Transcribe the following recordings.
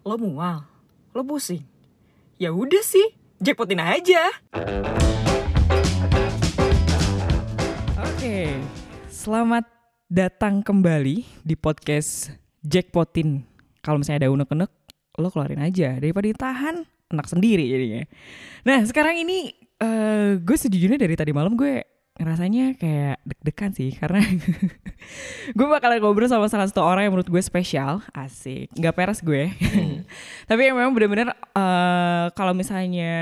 Lo mual? Lo pusing? Ya udah sih, jackpotin aja. Oke, selamat datang kembali di podcast Jackpotin. Kalau misalnya ada unek-unek, lo keluarin aja daripada ditahan enak sendiri jadinya. Nah sekarang ini uh, gue sejujurnya dari tadi malam gue ngerasanya kayak deg-degan sih karena gue bakalan ngobrol sama salah satu orang yang menurut gue spesial asik nggak peres gue hmm. tapi yang memang benar-benar uh, kalau misalnya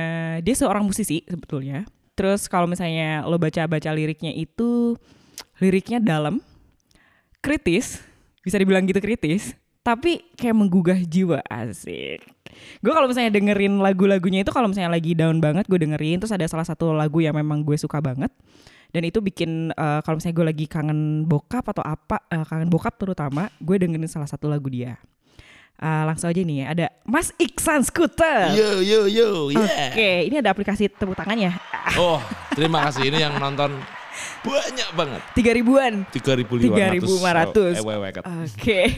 dia seorang musisi sebetulnya terus kalau misalnya lo baca-baca liriknya itu liriknya dalam kritis bisa dibilang gitu kritis tapi kayak menggugah jiwa asik gue kalau misalnya dengerin lagu-lagunya itu kalau misalnya lagi down banget gue dengerin terus ada salah satu lagu yang memang gue suka banget dan itu bikin uh, kalau misalnya gue lagi kangen bokap atau apa uh, kangen bokap terutama gue dengerin salah satu lagu dia uh, langsung aja nih ada Mas Iksan Scooter yo yo yo yeah. oke okay, ini ada aplikasi tepuk tangannya oh terima kasih ini yang nonton banyak banget tiga ribuan tiga ribu tiga ribu lima ratus oh, oke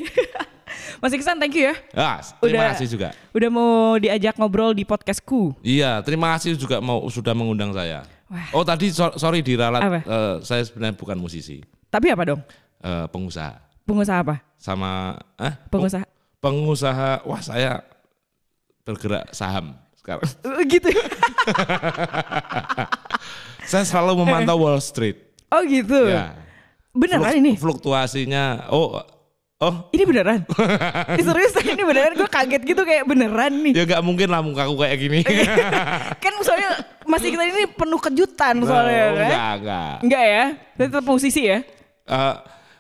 Mas Iksan thank you ya. Ah, terima udah, kasih juga. Udah mau diajak ngobrol di podcastku. Iya, terima kasih juga mau sudah mengundang saya. Wah. Oh tadi so, sorry diralat, uh, saya sebenarnya bukan musisi. Tapi apa dong? Uh, pengusaha. Pengusaha apa? Sama, eh? Pengusaha. Pengusaha, wah saya bergerak saham sekarang. Gitu. saya selalu memantau Wall Street. Oh gitu. Ya. Beneran Fluk, ini? Fluktuasinya, oh Oh, ini beneran? ini serius ini beneran? Gue kaget gitu kayak beneran nih. Ya gak mungkin lah muka aku kayak gini. kan soalnya masih kita ini penuh kejutan soalnya oh, kan? Enggak, enggak. Enggak ya? Tetap musisi ya? Uh,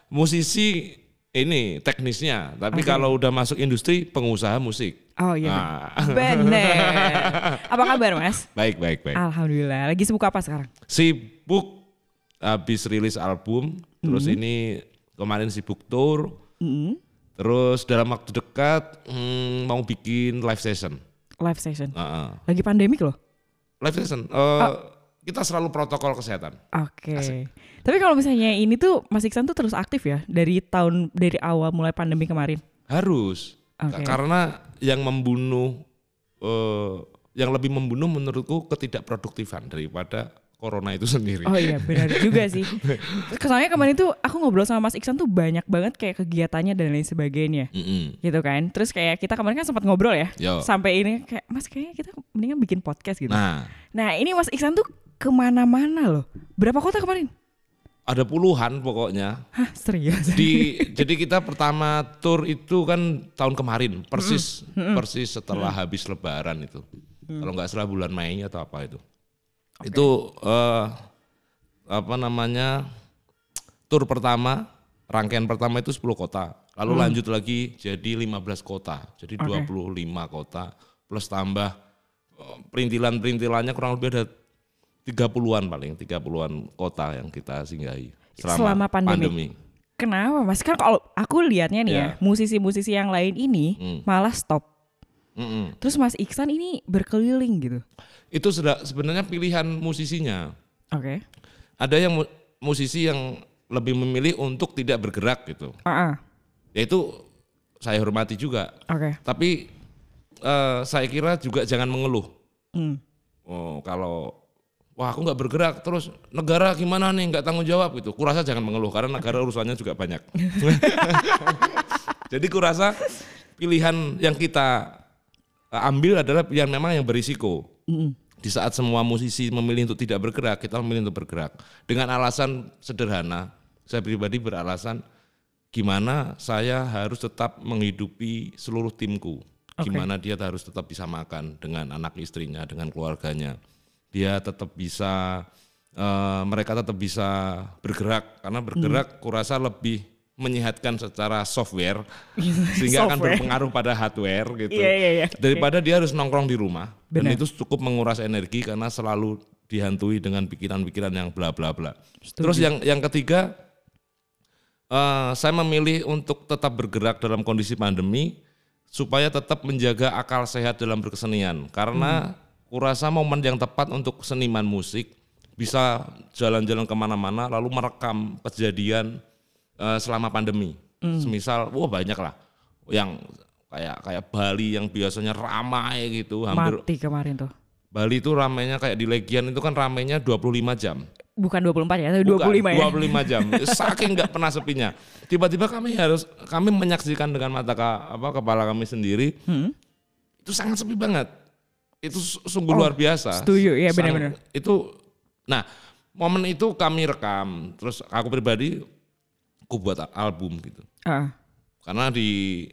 musisi ini teknisnya, tapi okay. kalau udah masuk industri pengusaha musik. Oh iya. Nah. Bener. Apa kabar mas? Baik, baik, baik. Alhamdulillah. Lagi sibuk apa sekarang? Sibuk habis rilis album, terus mm -hmm. ini kemarin sibuk tour Mm. Terus dalam waktu dekat hmm, mau bikin live session. Live session. Uh -uh. Lagi pandemik loh. Live session. Uh, oh. Kita selalu protokol kesehatan. Oke. Okay. Tapi kalau misalnya ini tuh Mas Iksan tuh terus aktif ya dari tahun dari awal mulai pandemi kemarin. Harus. Okay. Karena yang membunuh, uh, yang lebih membunuh menurutku ketidakproduktifan daripada corona itu sendiri. Oh iya benar juga sih. Kesannya kemarin tuh aku ngobrol sama Mas Iksan tuh banyak banget kayak kegiatannya dan lain sebagainya. Mm -hmm. Gitu kan. Terus kayak kita kemarin kan sempat ngobrol ya. Yo. Sampai ini kayak Mas kayaknya kita mendingan bikin podcast gitu. Nah, nah ini Mas Iksan tuh ke mana-mana loh. Berapa kota kemarin? Ada puluhan pokoknya. Hah serius? Di, jadi kita pertama tour itu kan tahun kemarin. Persis, mm -hmm. persis setelah mm -hmm. habis lebaran itu. Mm. Kalau nggak salah bulan Mei atau apa itu. Okay. Itu uh, apa namanya tur pertama, rangkaian pertama itu 10 kota. Lalu hmm. lanjut lagi jadi 15 kota. Jadi okay. 25 kota plus tambah uh, perintilan-perintilannya kurang lebih ada 30-an paling, 30-an kota yang kita singgahi selama, selama pandemi. pandemi. Kenapa Mas? Kan kalau aku lihatnya nih yeah. ya, musisi-musisi yang lain ini hmm. malah stop. Mm -mm. Terus Mas Iksan ini berkeliling gitu itu sudah sebenarnya pilihan musisinya. Oke. Okay. Ada yang musisi yang lebih memilih untuk tidak bergerak gitu. Uh -uh. Ya itu saya hormati juga. Oke. Okay. Tapi uh, saya kira juga jangan mengeluh. Hmm. Oh kalau wah aku nggak bergerak terus negara gimana nih nggak tanggung jawab gitu. Kurasa jangan mengeluh karena negara urusannya juga banyak. Jadi kurasa pilihan yang kita ambil adalah yang memang yang berisiko. Mm. Di saat semua musisi memilih untuk tidak bergerak, kita memilih untuk bergerak. Dengan alasan sederhana, saya pribadi beralasan gimana saya harus tetap menghidupi seluruh timku. Okay. Gimana dia harus tetap bisa makan dengan anak istrinya, dengan keluarganya. Dia tetap bisa, uh, mereka tetap bisa bergerak karena bergerak hmm. kurasa lebih menyehatkan secara software sehingga software. akan berpengaruh pada hardware gitu. Yeah, yeah, yeah. Daripada okay. dia harus nongkrong di rumah Benar. dan itu cukup menguras energi karena selalu dihantui dengan pikiran-pikiran yang bla bla bla. Terus yang yang ketiga uh, saya memilih untuk tetap bergerak dalam kondisi pandemi supaya tetap menjaga akal sehat dalam berkesenian karena hmm. kurasa momen yang tepat untuk seniman musik bisa jalan-jalan ke mana-mana lalu merekam kejadian uh, selama pandemi. Hmm. Semisal, wah banyak lah yang kayak kayak Bali yang biasanya ramai gitu, hampir Mati kemarin tuh. Bali itu ramainya kayak di Legian itu kan ramainya 25 jam. Bukan 24 ya, tapi Bukan, 25 ya. 25 jam. Saking nggak pernah sepinya. Tiba-tiba kami harus kami menyaksikan dengan mata ka, apa kepala kami sendiri. Hmm? Itu sangat sepi banget. Itu su- sungguh Oh, luar biasa. setuju, Sang- benar-benar. Itu nah, momen itu kami rekam. Terus aku pribadi aku buat album gitu. Ah. Karena di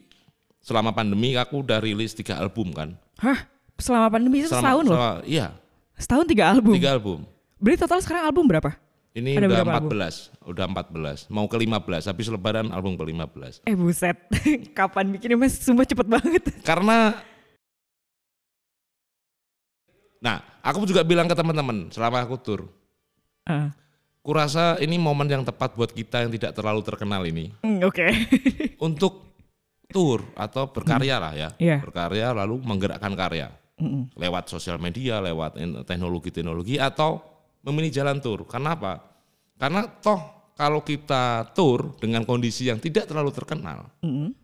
selama pandemi aku udah rilis tiga album kan. Hah? Selama pandemi itu setahun loh. selama- Iya, Setahun tiga album. tiga album. Berarti total sekarang album berapa? Ini Ada udah berapa album? 14, udah 14, mau ke 15, habis lebaran album ke 15. Eh buset, kapan bikinnya mas? Sumpah cepet banget. Karena Nah, aku juga bilang ke teman-teman selama aku tur, Ah. Kurasa ini momen yang tepat buat kita yang tidak terlalu terkenal ini Hmm, Oke. untuk tur atau berkarya lah ya. Iya. Berkarya lalu menggerakkan karya Mm-mm. lewat sosial media, lewat teknologi-teknologi atau memilih jalan tur. Karena apa? Karena toh kalau kita tur dengan kondisi yang tidak terlalu terkenal, Mm-mm.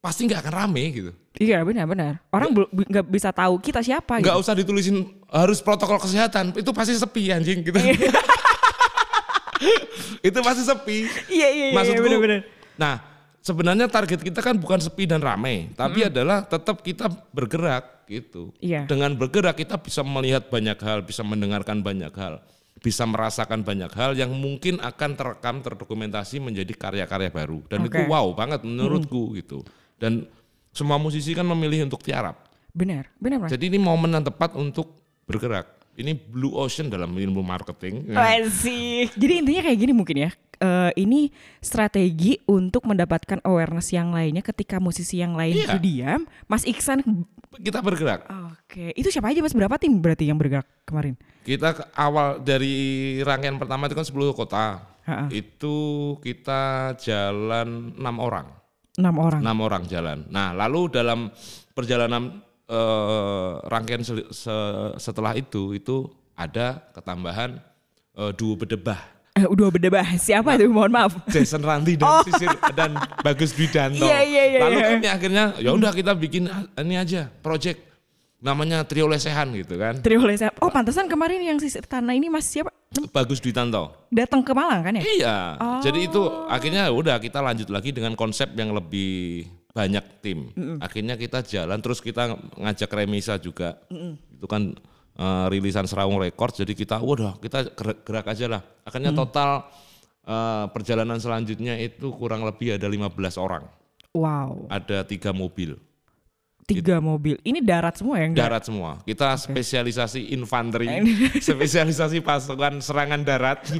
pasti nggak akan rame gitu. Iya benar-benar. Orang nggak bisa tahu kita siapa. Nggak gitu. usah ditulisin harus protokol kesehatan, itu pasti sepi anjing gitu. itu pasti sepi. Iya iya iya Maksudku, benar-benar. nah sebenarnya target kita kan bukan sepi dan ramai, tapi adalah tetap kita bergerak gitu. Iya. Dengan bergerak kita bisa melihat banyak hal, bisa mendengarkan banyak hal, bisa merasakan banyak hal yang mungkin akan terekam, terdokumentasi menjadi karya-karya baru. Dan itu Oke. wow banget menurutku gitu. Dan semua musisi kan memilih untuk tiarap. Benar, benar mas. Jadi ini momen yang tepat untuk bergerak. Ini blue ocean dalam ilmu marketing. Asik. Jadi intinya kayak gini mungkin ya. Eh, ini strategi untuk mendapatkan awareness yang lainnya ketika musisi yang lain Iya. itu diam. Mas Iksan, Kita bergerak. oke. Itu siapa aja mas? Berapa tim berarti yang bergerak kemarin? Kita ke- awal dari rangkaian pertama itu kan 10 kota. Ha-ha. Itu kita jalan enam orang. Enam orang. enam orang jalan. Nah, lalu dalam perjalanan eh, rangkaian sel- se- setelah itu itu ada ketambahan eh, duo bedebah. Eh, udah berdebah. Siapa itu? Mohon maaf. Jason Ranti dan Sisir dan Bagus Dwidanto. Oh. Iya, iya, iya, Lalu iya. kami akhirnya ya udah kita bikin ini aja project namanya Trio Lesehan gitu kan. Trio Lesa. Oh pantesan kemarin yang sisir tanah ini mas siapa? Bagus Dwidanto. Datang ke Malang kan ya? Iya. Oh. Jadi itu akhirnya udah kita lanjut lagi dengan konsep yang lebih banyak tim. Akhirnya kita jalan terus kita ngajak Remisa juga. Itu kan eh, rilisan Serawung Records jadi kita waduh kita gerak, gerak aja lah. Akhirnya total eh, perjalanan selanjutnya itu kurang lebih ada 15 orang. Wow. Ada tiga mobil Tiga mobil. Ini darat semua ya? Enggak? darat semua. Kita spesialisasi infanteri, spesialisasi pasukan serangan darat.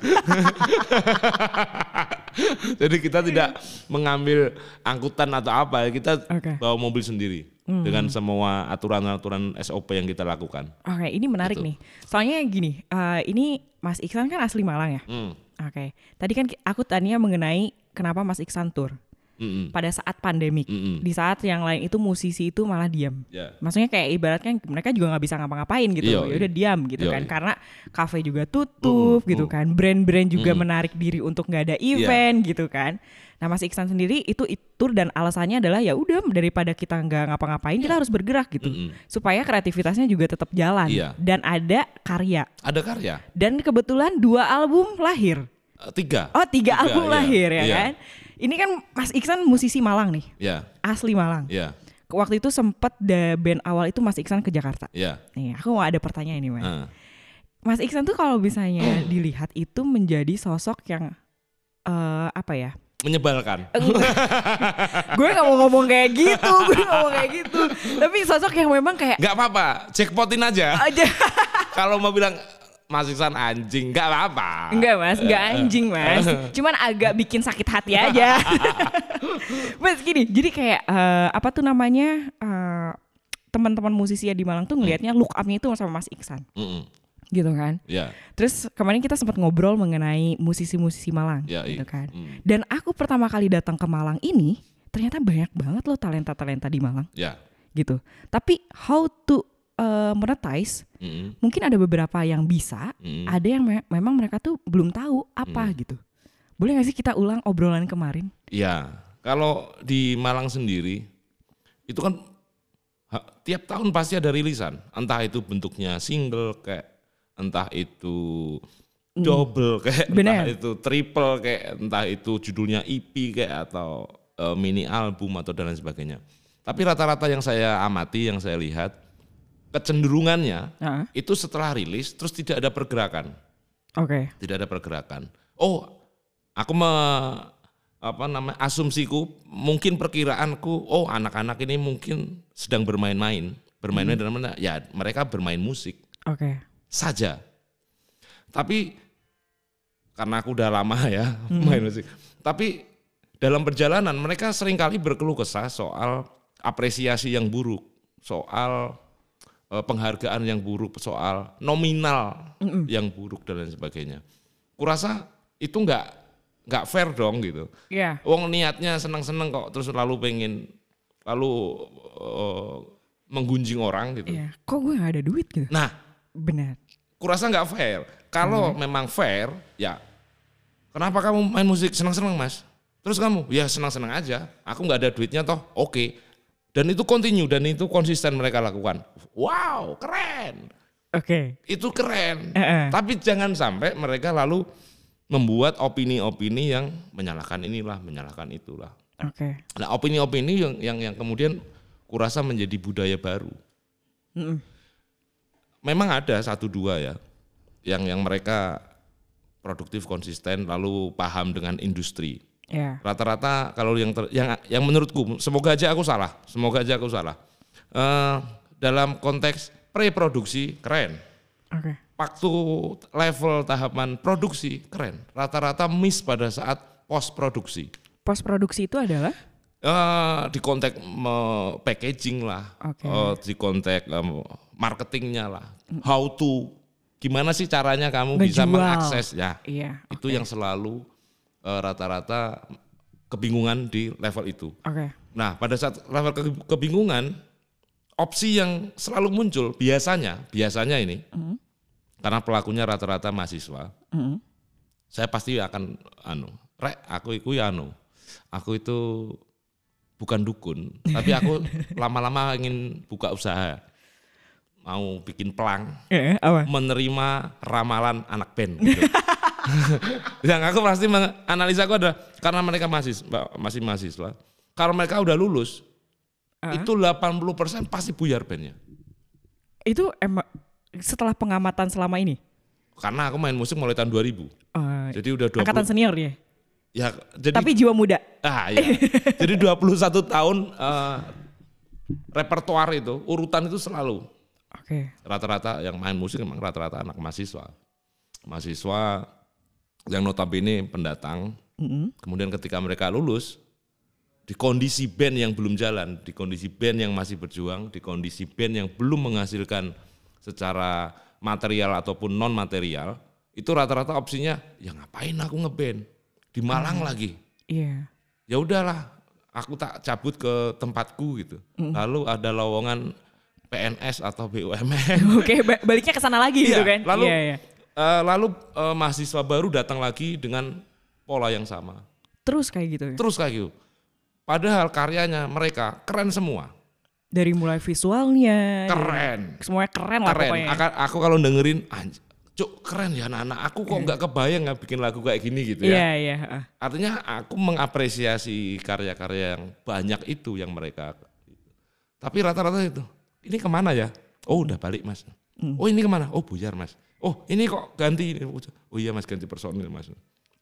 Jadi kita tidak mengambil angkutan atau apa, kita Oke. Hmm. bawa mobil sendiri dengan semua aturan-aturan SOP yang kita lakukan. Oke, ini menarik Gitu. nih. Soalnya gini, eh, ini Mas Iksan kan asli Malang ya? Hmm. Oke. Tadi kan aku tanya mengenai kenapa Mas Iksan tur Mm-mm. pada saat pandemik. Mm-mm. Di saat yang lain itu musisi itu malah diam. Ya. Maksudnya kayak ibaratnya mereka juga nggak bisa ngapa-ngapain gitu. Iya, ya udah diam gitu Iya, kan. iya. Karena kafe juga tutup Mm-mm, gitu mm. kan. Brand-brand juga Mm-mm. menarik diri untuk nggak ada Iya. event gitu kan. Nah, Mas Iksan sendiri itu tur dan alasannya adalah ya udah daripada kita nggak ngapa-ngapain kita harus bergerak gitu. Mm-mm. Supaya kreativitasnya juga tetap jalan Iya. dan ada karya. Ada karya Dan kebetulan dua album lahir. Eh, tiga. Oh, tiga, Tiga, album iya. lahir ya Iya. kan? Ini kan Mas Iksan musisi Malang nih, Ya, asli Malang. ya, Waktu itu sempat the band awal itu Mas Iksan ke Jakarta. ya. Nih, aku mau ada pertanyaan nih, Mas. Ah. Mas Iksan tuh kalau misalnya dilihat itu menjadi sosok yang eh apa ya? Menyebalkan. gue gak mau ngomong kayak gitu, gue gak mau kayak gitu. Tapi sosok yang memang kayak Gak apa-apa, jackpotin aja. aja. Kalau mau bilang Mas Iksan anjing, gak apa-apa. Enggak mas, enggak anjing mas. Cuman agak bikin sakit hati aja. mas gini, jadi kayak eh, apa tuh namanya eh, teman-teman musisi ya di Malang tuh ngelihatnya look up-nya itu sama Mas Iksan, Mm-mm. gitu kan. Ya, Terus kemarin kita sempat ngobrol mengenai musisi-musisi Malang, gitu iya. kan. Mm. Dan aku pertama kali datang ke Malang ini ternyata banyak banget loh talenta-talenta di Malang, Ya. gitu. Tapi how to eh, monetize Mm-mm. mungkin ada beberapa yang bisa, Mm-mm. ada yang me- memang mereka tuh belum tahu apa Hmm. gitu. Boleh gak sih kita ulang obrolan kemarin? Ya, kalau di Malang sendiri itu kan ha- tiap tahun pasti ada rilisan. Entah itu bentuknya single kayak entah itu double kayak entah Bener. itu triple kayak entah itu judulnya EP kayak atau eh, mini album atau dan lain sebagainya. Tapi rata-rata yang saya amati, yang saya lihat kecenderungannya Ah, itu setelah rilis terus tidak ada pergerakan Oke. tidak ada pergerakan. Oh, aku me, apa namanya asumsiku, mungkin perkiraanku, oh anak-anak ini mungkin sedang bermain-main, bermain-main dalam mana? Ya mereka bermain musik Oke. saja. Tapi karena aku udah lama ya main musik. Tapi dalam perjalanan mereka sering kali berkeluh kesah soal apresiasi yang buruk, soal penghargaan yang buruk, soal nominal yang buruk dan lain sebagainya. Kurasa itu nggak nggak fair dong gitu. Iya. Wong niatnya seneng-seneng kok terus lalu pengen lalu eh, menggunjing orang gitu. Iya. Kok gue gak ada duit gitu? Nah, Benar. kurasa nggak fair. Kalau memang fair, ya kenapa kamu main musik senang-senang mas? Terus kamu, ya senang-senang aja. Aku nggak ada duitnya toh, oke. Dan itu continue dan itu konsisten mereka lakukan. Wow, keren. Oke. Itu keren. Eh, eh. Tapi jangan sampai mereka lalu membuat opini-opini yang menyalahkan inilah, menyalahkan itulah. Oke. Nah, opini-opini yang yang yang kemudian kurasa menjadi budaya baru. Mm-mm. memang ada satu dua ya yang yang mereka produktif konsisten lalu paham dengan industri Ya. rata-rata kalau yang ter- yang yang menurutku semoga aja aku salah semoga aja aku salah Eh, dalam konteks pre-produksi keren Oke. waktu level tahapan produksi keren rata-rata miss pada saat post produksi Post produksi itu adalah? Eh, di konteks me- packaging lah, Oke. eh, di konteks em, marketingnya lah, how to, gimana sih caranya kamu bisa Ngejual. mengakses ya, Iya. itu yang selalu eh, rata-rata kebingungan di level itu. Oke. Nah pada saat level ke- kebingungan, opsi yang selalu muncul biasanya, biasanya ini, karena pelakunya rata-rata mahasiswa, Mm. saya pasti akan anu, rek aku itu ya anu, aku itu bukan dukun, tapi aku lama-lama ingin buka usaha, mau bikin pelang, Eh, apa? menerima ramalan anak band. Gitu. yang aku pasti menganalisa aku ada karena mereka masih masih mahasiswa, kalau mereka udah lulus, Ah. itu 80% pasti buyar bandnya. Itu emang setelah pengamatan selama ini? Karena aku main musik mulai tahun 2000. Eh, Jadi udah 20 angkatan senior ya? ya jadi Tapi jiwa muda? Ah iya. Jadi 21 tahun eh, repertoar itu, urutan itu selalu Oke. rata-rata yang main musik memang rata-rata anak mahasiswa. Mahasiswa yang notabene pendatang. Mm-mm. Kemudian ketika mereka lulus di kondisi band yang belum jalan, di kondisi band yang masih berjuang, di kondisi band yang belum menghasilkan secara material ataupun non material, itu rata-rata opsinya ya ngapain aku ngeband di Malang lagi Iya. ya udahlah aku tak cabut ke tempatku gitu lalu ada lowongan PNS atau BUMN Oke, ba- baliknya ke sana lagi gitu Iya, kan? lalu Iya, iya. Eh, lalu eh, mahasiswa baru datang lagi dengan pola yang sama Terus kayak gitu ya? terus kayak gitu padahal karyanya mereka keren semua Dari mulai visualnya. keren Semuanya keren lah keren pokoknya. Aka- aku kalau dengerin cuk keren ya anak-anak aku kok nggak kebayang nggak bikin lagu kayak gini gitu ya Iya, iya. ah. Artinya aku mengapresiasi karya-karya yang banyak itu yang mereka. Tapi rata-rata itu, ini ke mana ya? Oh udah balik mas. Oh ini ke mana? Oh buyar mas. Oh ini kok ganti? Oh iya mas ganti personil mas.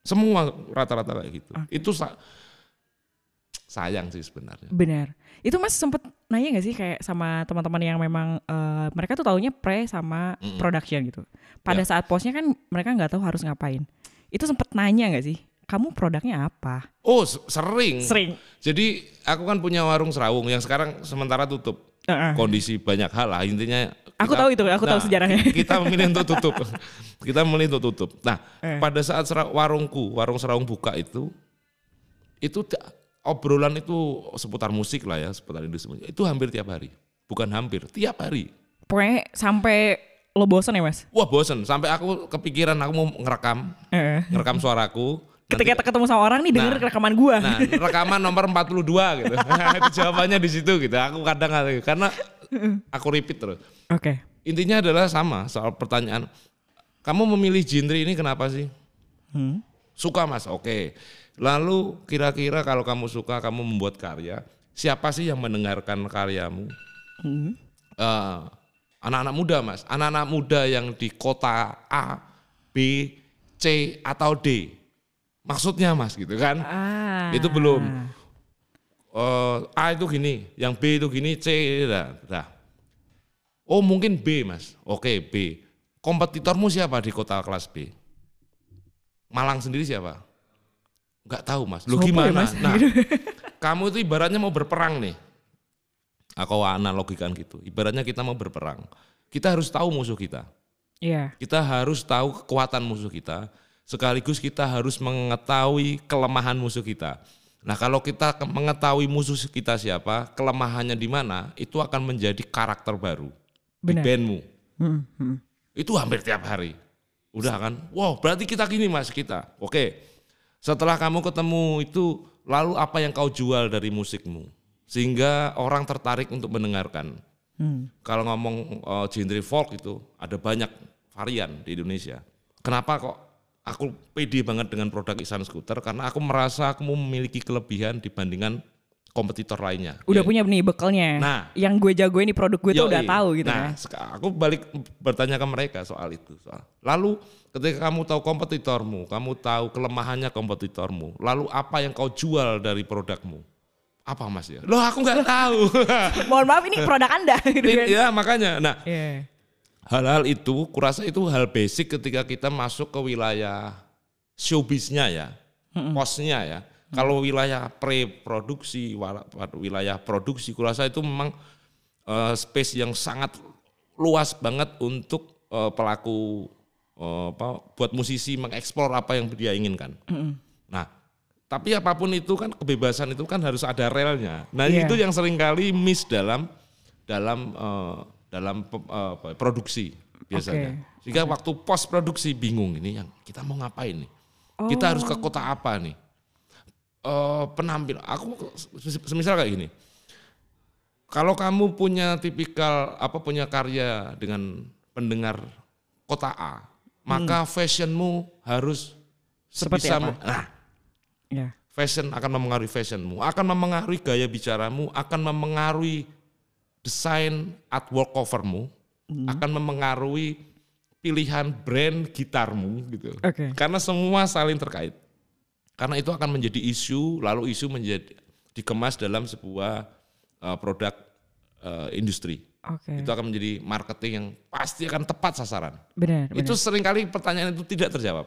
Semua rata-rata kayak gitu. Itu sa- sayang sih sebenarnya. Benar. Itu Mas sempet nanya gak sih kayak sama teman-teman yang memang eh, mereka tuh taunya pre sama Mm-mm. production gitu. Pada Ya. saat postnya kan mereka nggak tahu harus ngapain. Itu sempet nanya gak sih? Kamu produknya apa? Oh se- sering. Sering. Jadi aku kan punya warung serawung yang sekarang sementara tutup. Heeh. Kondisi banyak hal lah intinya. Aku kita- tahu itu, aku tahu sejarahnya. Kita memilih untuk tutup. kita memilih untuk tutup. Nah, Eh. pada saat warungku, warung serawung buka itu, itu obrolan itu seputar musik lah ya, seputar industri musik. Itu hampir tiap hari. Bukan hampir, tiap hari. Pokoknya sampai lo bosen ya Mas? Wah bosen, sampai aku kepikiran aku mau ngerekam, Heeh. ngerekam suaraku Ketika ketemu sama orang nih denger Nah. rekaman gua. Nah, rekaman nomor 42 gitu. itu jawabannya di situ gitu. Aku kadang karena aku repeat terus. Oke. Intinya adalah sama soal pertanyaan. Kamu memilih genre ini kenapa sih? Hmm. Suka mas, oke. Lalu kira-kira kalau kamu suka, kamu membuat karya, siapa sih yang mendengarkan karyamu? Hmm. Eh, anak-anak muda mas, anak-anak muda yang di kota A, B, C atau D. Maksudnya mas gitu kan? Ah. Itu belum. Eh, A itu gini, yang B itu gini, C dah, dah. Oh mungkin B mas, oke B. Kompetitormu siapa di kota kelas B? Malang sendiri siapa? Enggak tahu mas. Lu ya, gimana? Mas? Nah, kamu itu ibaratnya mau berperang nih. Aku analogikan gitu. Ibaratnya kita mau berperang. Kita harus tahu musuh kita. Iya. Kita harus tahu kekuatan musuh kita, sekaligus kita harus mengetahui kelemahan musuh kita. Nah, kalau kita mengetahui musuh kita siapa, kelemahannya di mana, itu akan menjadi karakter baru di Benar. bandmu. Hmm, hmm. Itu hampir tiap hari. Udah kan? Wow, berarti kita gini mas kita. Oke. Setelah kamu ketemu itu, lalu apa yang kau jual dari musikmu? Sehingga orang tertarik untuk mendengarkan. Hmm. Kalau ngomong uh, genre folk itu ada banyak varian di Indonesia. Kenapa kok aku pede banget dengan produk Isan Scooter? Karena aku merasa aku memiliki kelebihan dibandingkan kompetitor lainnya. Udah Ya. punya nih bekalnya. Nah. yang gue jagoin di produk gue tuh Yoi. udah tahu gitu nah, seka- aku balik bertanya ke mereka soal itu. Soal. Lalu ketika kamu tahu kompetitormu, kamu tahu kelemahannya kompetitormu, lalu apa yang kau jual dari produkmu? Apa mas ya? Loh aku nggak tahu. Mohon maaf ini produk Anda gitu kan. ya makanya. Nah Iya. Hal-hal itu, kurasa itu hal basic ketika kita masuk ke wilayah showbiznya ya, posnya ya. Kalau wilayah pre-produksi, wilayah produksi, kurasa itu memang eh, space yang sangat luas banget untuk eh, pelaku eh, apa, buat musisi mengeksplor apa yang dia inginkan. Nah, tapi apa pun itu kan kebebasan itu kan harus ada relnya. Nah Iya. itu yang sering kali miss dalam dalam eh, dalam apa, produksi biasanya. Oke. Sehingga waktu post produksi bingung ini yang kita mau ngapain nih? Kita harus ke kota apa nih? Eh penampil aku se- semisal kayak gini. Kalau kamu punya tipikal apa punya karya dengan pendengar kota A, maka fashionmu harus Seperti sebisa apa? nah Iya. fashion akan mempengaruhi fashionmu, akan mempengaruhi gaya bicaramu, akan mempengaruhi desain artwork covermu, Hmm. akan mempengaruhi pilihan brand gitarmu gitu. Oke. Karena semua saling terkait. Karena itu akan menjadi isu, lalu isu menjadi dikemas dalam sebuah uh, produk uh, industri. Oke. Itu akan menjadi marketing yang pasti akan tepat sasaran. Benar, benar. Itu sering kali pertanyaan itu tidak terjawab.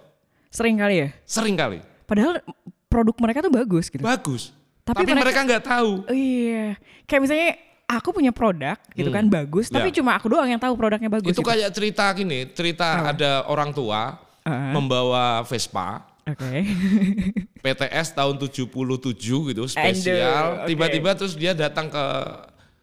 sering kali ya. Seringkali. Padahal produk mereka tuh bagus gitu. Bagus. Tapi Tapi, mereka- nggak tahu. Iya. Kayak misalnya aku punya produk gitu kan bagus, tapi Ya. cuma aku doang yang tahu produknya bagus. itu gitu. kayak cerita gini, cerita ada orang tua Ah. membawa Vespa Oke. PTS tahun 77 gitu spesial. Tiba-tiba terus dia datang ke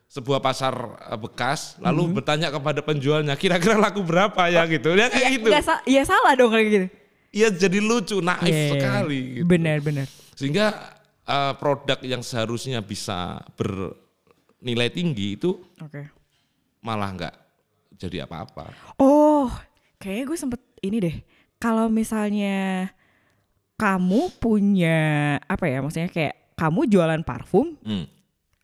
sebuah pasar eh, bekas lalu Mhm. bertanya kepada penjualnya kira-kira laku berapa ya gitu. Dia kayak gitu. Nggak sa- ya salah dong kayak gitu. Iya jadi lucu, naif Iya, iya, iya. sekali gitu. Benar, benar. Sehingga eh, produk yang seharusnya bisa bernilai tinggi itu Oke. malah nggak jadi apa-apa. Oh, kayaknya gue sempet ini deh. Kalau misalnya kamu punya apa ya? Maksudnya kayak kamu jualan parfum, Hmm.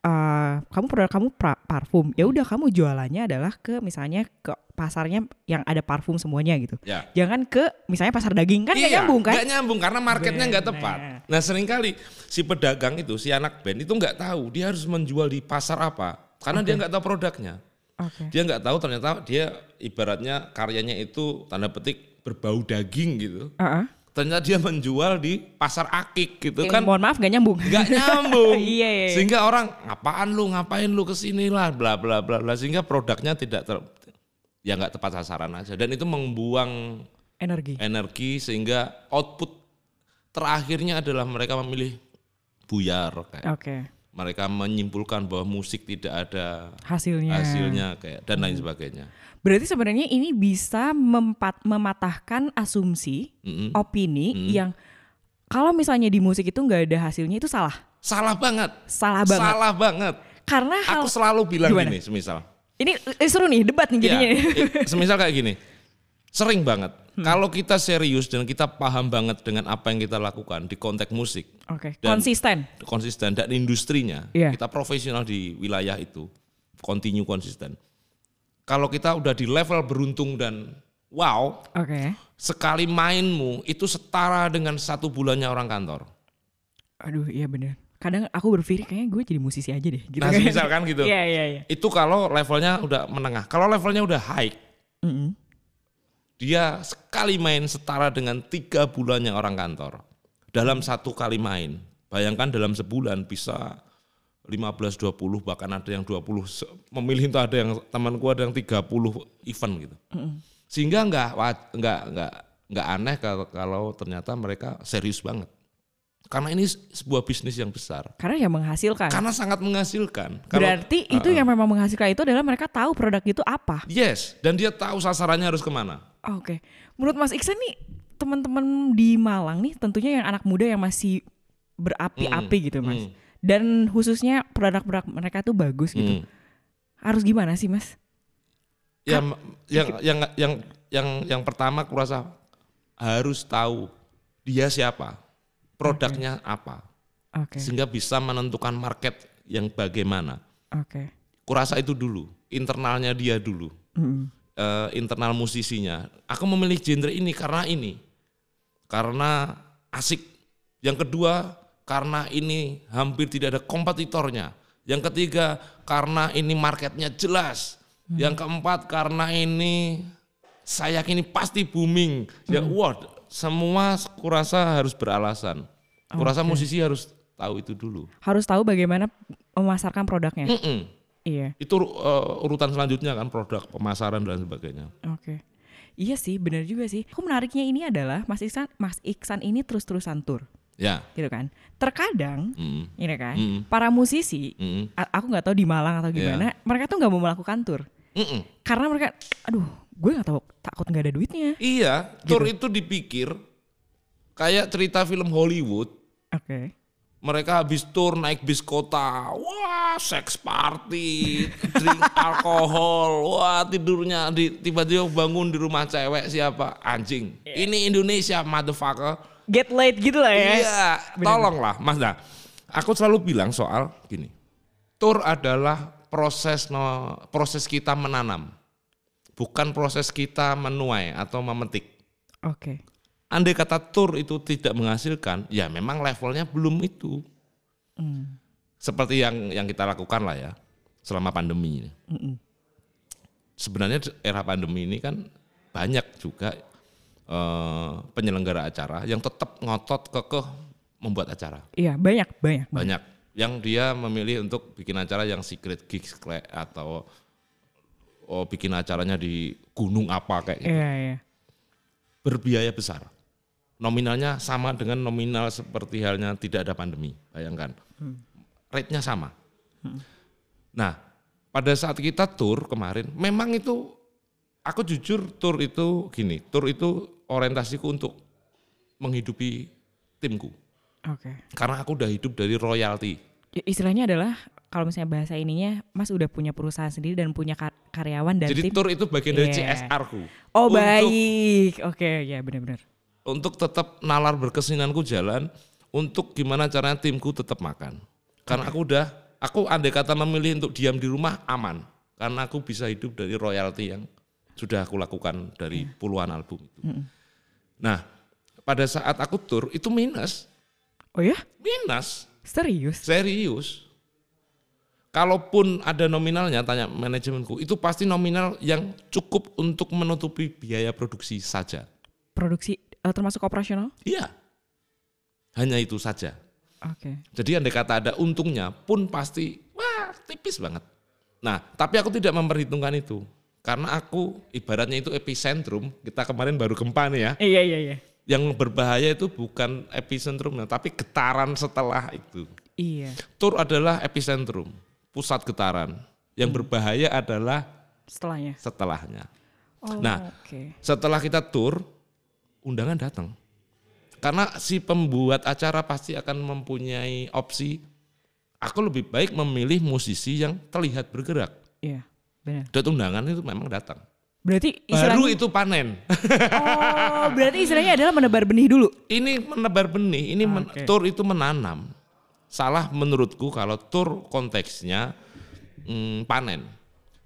Eh, kamu produk kamu pra- parfum. Ya udah kamu jualannya adalah ke misalnya ke pasarnya yang ada parfum semuanya gitu. Ya. Jangan ke misalnya pasar daging kan nggak nyambung kan? Nggak nyambung karena marketnya nggak tepat. Nah sering kali si pedagang itu, si anak band itu nggak tahu dia harus menjual di pasar apa, karena dia nggak tahu produknya. Oke. Dia nggak tahu ternyata dia ibaratnya karyanya itu tanda petik berbau daging gitu. Heeh. Ternyata dia menjual di pasar akik gitu Yang kan. mohon maaf gak nyambung. nggak nyambung. Iya, iya, iya. Sehingga orang ngapaan lu, ngapain lu ke sini lah, bla bla bla bla. Sehingga produknya tidak ter, ya nggak tepat sasaran aja. Dan itu membuang Energi. energi sehingga output terakhirnya adalah mereka memilih buyar kayak Oke. mereka menyimpulkan bahwa musik tidak ada Hasilnya. hasilnya kayak dan lain sebagainya. Berarti sebenarnya ini bisa mempat, mematahkan asumsi, Mm-mm. opini yang Kalau misalnya di musik itu nggak ada hasilnya itu salah. Salah banget. Salah banget. Salah banget. Karena hal Aku selalu bilang Gimana? gini, semisal. ini eh, seru nih debat nih Iya, jadinya. eh, semisal kayak gini. Sering banget. Hmm. Kalau kita serius dan kita paham banget dengan apa yang kita lakukan di konteks musik, Oke, Dan- konsisten. konsisten dan industrinya, Iya. kita profesional di wilayah itu, continue konsisten. Kalau kita udah di level beruntung dan wow, Oke. sekali mainmu itu setara dengan satu bulannya orang kantor. Aduh, iya bener. Kadang aku berpikir kayaknya gue jadi musisi aja deh. Gitu Nah, kan. misalkan gitu. Iya, iya, iya. Itu kalau levelnya udah menengah. Kalau levelnya udah high, Mm-mm. dia sekali main setara dengan tiga bulannya orang kantor. Dalam satu kali main, bayangkan dalam sebulan bisa 15-20 bahkan ada yang 20 se- memilih itu ada yang temanku ada yang 30 event gitu. Sehingga nggak nggak nggak nggak aneh kalau kalau ternyata mereka serius banget. Karena ini sebuah bisnis yang besar. Karena yang menghasilkan. Karena sangat menghasilkan. Kalau- Berarti itu yang memang menghasilkan itu adalah mereka tahu produk itu apa. Yes, dan dia tahu sasarannya harus ke mana. Oke. Menurut Mas Iksan nih teman-teman di Malang nih tentunya yang anak muda yang masih berapi-api gitu Mas. hmm. Dan khususnya produk-produk mereka tuh bagus gitu. Hmm. Harus gimana sih Mas? Ya, yang yang yang yang yang pertama kurasa harus tahu dia siapa, produknya apa, Oke. sehingga bisa menentukan market yang bagaimana. Oke. Kurasa itu dulu, internalnya dia dulu, eh, internal musisinya. Aku memilih genre ini karena ini, karena asik. Yang kedua, karena ini hampir tidak ada kompetitornya. Yang ketiga, karena ini marketnya jelas. Yang keempat, karena ini saya yakin ini pasti booming. Ya, wah, semua kurasa harus beralasan. Kurasa musisi harus tahu itu dulu. Harus tahu bagaimana memasarkan produknya. Mm-mm. Iya. Itu uh, urutan selanjutnya kan produk pemasaran dan sebagainya. Oke. Iya sih, benar juga sih. Aku menariknya ini adalah Mas Iksan, Mas Iksan ini terus-terusan tur, Ya. gitu kan. Terkadang, Mm. ini kan, Mm. para musisi, Mm. aku nggak tahu di Malang atau gimana, mereka tuh nggak mau melakukan tur, Mm-mm. karena mereka, aduh, gue nggak tahu, takut nggak ada duitnya. Iya, tour itu dipikir kayak cerita film Hollywood. Oke. Mereka habis tour naik bis kota, wah seks party, drink alkohol, wah tidurnya di tiba-tiba bangun di rumah cewek siapa anjing. Ini Indonesia motherfucker. Get late gitu lah ya. Iya, tolonglah Mas. Nah, aku selalu bilang soal gini. Tour adalah proses no, proses kita menanam. Bukan proses kita menuai atau memetik. Oke. Andai kata tour itu tidak menghasilkan, ya memang levelnya belum itu. Hmm. Seperti yang yang kita lakukan lah ya selama pandemi ini. Mm-mm. Sebenarnya era pandemi ini kan banyak juga eh, penyelenggara acara yang tetap ngotot kekeh membuat acara. Iya banyak banyak. banyak. yang dia memilih untuk bikin acara yang secret gigs kayak atau oh, bikin acaranya di gunung apa kayak gitu. Iya iya. berbiaya besar nominalnya sama dengan nominal seperti halnya tidak ada pandemi bayangkan rate-nya sama nah pada saat kita tour kemarin memang itu aku jujur tour itu gini tour itu orientasiku untuk menghidupi timku Oke. karena aku udah hidup dari royalti Ya, Istilahnya adalah kalau misalnya bahasa ininya, Mas udah punya perusahaan sendiri dan punya kar- karyawan dan Jadi tim. tour itu bagian dari Iya. CSR ku. Oh Untuk- baik. Oke ya benar-benar. Untuk tetap nalar berkesinanku jalan, untuk gimana caranya timku tetap makan. Karena aku udah, aku andai kata memilih untuk diam di rumah aman. Karena aku bisa hidup dari royalti yang sudah aku lakukan dari puluhan album itu. Nah, pada saat aku tour itu minus, Oh ya? minus, Serius? serius. Kalaupun ada nominalnya, tanya manajemenku, itu pasti nominal yang cukup untuk menutupi biaya produksi saja. Produksi eh, termasuk operasional? Iya. Hanya itu saja. Oke. Jadi andai kata ada untungnya pun pasti wah tipis banget. Nah, tapi aku tidak memperhitungkan itu. Karena aku ibaratnya itu epicentrum, kita kemarin baru gempa nih ya. Iya iya iya. Yang berbahaya itu bukan epicentrumnya, tapi getaran setelah itu. Iya. Tur adalah epicentrum, pusat getaran. Yang berbahaya adalah Setelahnya. setelahnya. Oh, Nah. Oke. Setelah kita tur, undangan datang. Karena si pembuat acara pasti akan mempunyai opsi. Aku lebih baik memilih musisi yang terlihat bergerak. Iya, benar. Dan undangan itu memang datang. Berarti Baru itu panen. Oh, berarti istilahnya adalah menebar benih dulu. ini menebar benih, ini men- Oke. tur itu menanam. Salah menurutku kalau tur konteksnya mm, panen.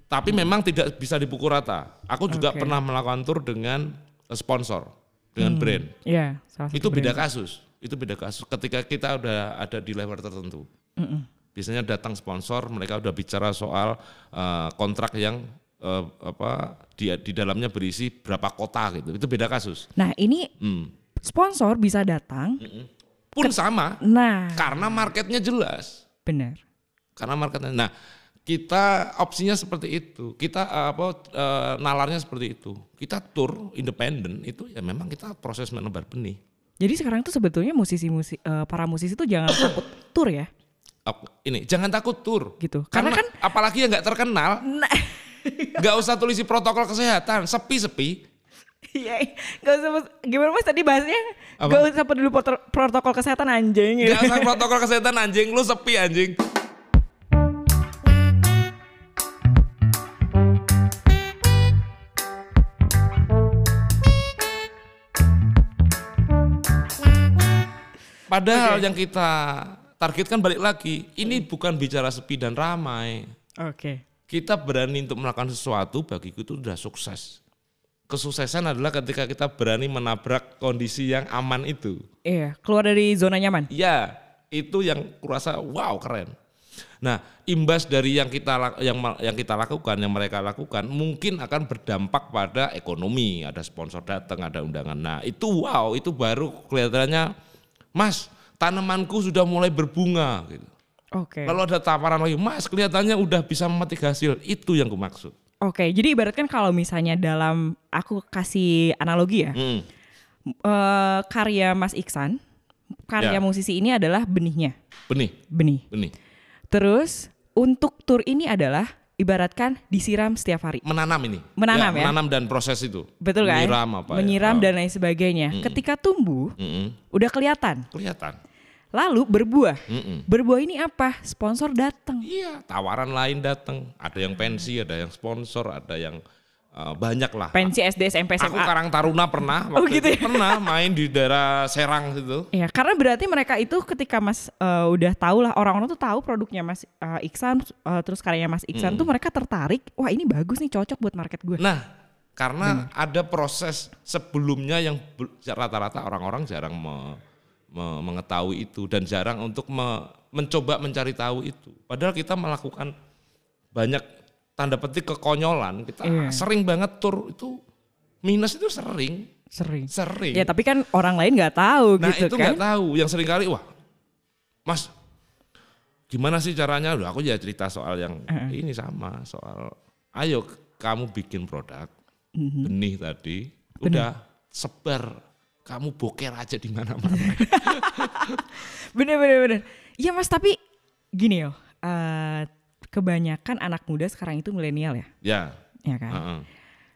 Tapi memang tidak bisa dipukul rata. Aku juga Oke. pernah melakukan tur dengan eh, sponsor, dengan brand. Iya, salah satu Itu beda brand. kasus. Itu beda kasus. Ketika kita udah ada di level tertentu. Mm-mm. Biasanya datang sponsor, mereka udah bicara soal eh, kontrak yang eh, apa di di dalamnya berisi berapa kota gitu. Itu beda kasus. Nah, ini Hmm. sponsor bisa datang. Pun sama Nah, karena marketnya jelas. benar. Karena marketnya. Nah, kita opsinya seperti itu. Kita eh, apa eh, nalarnya seperti itu. Kita tour independen itu ya memang kita proses menebar benih. Jadi sekarang tuh sebetulnya musisi-musisi eh, para musisi tuh jangan takut tur ya, Ini jangan takut tour. gitu. Karena, Karena, kan apalagi yang nggak terkenal, nah, nggak usah tulisi protokol kesehatan, sepi-sepi. iya, nggak usah gimana mas tadi bahasnya? Apa? Gak usah peduli prot- protokol kesehatan anjing. Nggak usah protokol kesehatan anjing, lu sepi anjing. Padahal yang kita targetkan balik lagi, ini bukan bicara sepi dan ramai. Oke. Kita berani untuk melakukan sesuatu bagiku itu sudah sukses. Kesuksesan adalah ketika kita berani menabrak kondisi yang aman itu. Iya, keluar dari zona nyaman. Ya, itu yang kurasa wow keren. Nah, imbas dari yang kita yang yang kita lakukan, yang mereka lakukan, mungkin akan berdampak pada ekonomi. Ada sponsor datang, ada undangan. Nah, itu wow, itu baru kelihatannya, Mas, tanamanku sudah mulai berbunga. Gitu. Oke. Lalu ada tawaran lagi, Mas, kelihatannya udah bisa memetik hasil. Itu yang aku maksud. Oke, jadi ibaratkan kalau misalnya dalam aku kasih analogi ya, Hmm, eh, karya Mas Iksan, karya Ya. musisi ini adalah benihnya, benih, benih. benih. Terus untuk tur ini adalah ibaratkan disiram setiap hari. Menanam ini. Menanam ya? Menanam dan proses itu. Betul kan? Menyiram apa ya? Menyiram Oh. dan lain sebagainya. Ketika tumbuh, Mm-mm. udah kelihatan. Kelihatan. Lalu berbuah. Mm-mm. Berbuah ini apa? Sponsor datang. Iya, tawaran lain datang. Ada yang pensi, ada yang sponsor, ada yang uh, banyak lah. Pensi SD, SMP, Aku SMA. Karang Taruna pernah Oh, waktu gitu itu pernah main di daerah Serang situ. Ya, karena berarti mereka itu ketika Mas eh, udah tahu lah orang-orang tuh tahu produknya Mas eh, Iksan, eh, terus karyanya Mas Iksan tuh mereka tertarik. Wah ini bagus nih, cocok buat market gue. Nah, karena ada proses sebelumnya yang rata-rata orang-orang jarang me- me- mengetahui itu dan jarang untuk me- mencoba mencari tahu itu. Padahal kita melakukan banyak tanda petik kekonyolan. Kita Iya. sering banget tur itu minus itu sering, Sering. sering. Ya tapi kan orang lain nggak tahu Nah gitu itu kan. nggak tahu. Yang sering kali wah, Mas, gimana sih caranya? Udah aku ya cerita soal yang ini sama soal. Ayo kamu bikin produk Mhm. benih tadi, udah sebar. Kamu boker aja di mana-mana. Bener bener bener. Iya mas tapi gini yo, eh, kebanyakan anak muda sekarang itu milenial ya, ya, ya kan. heeh.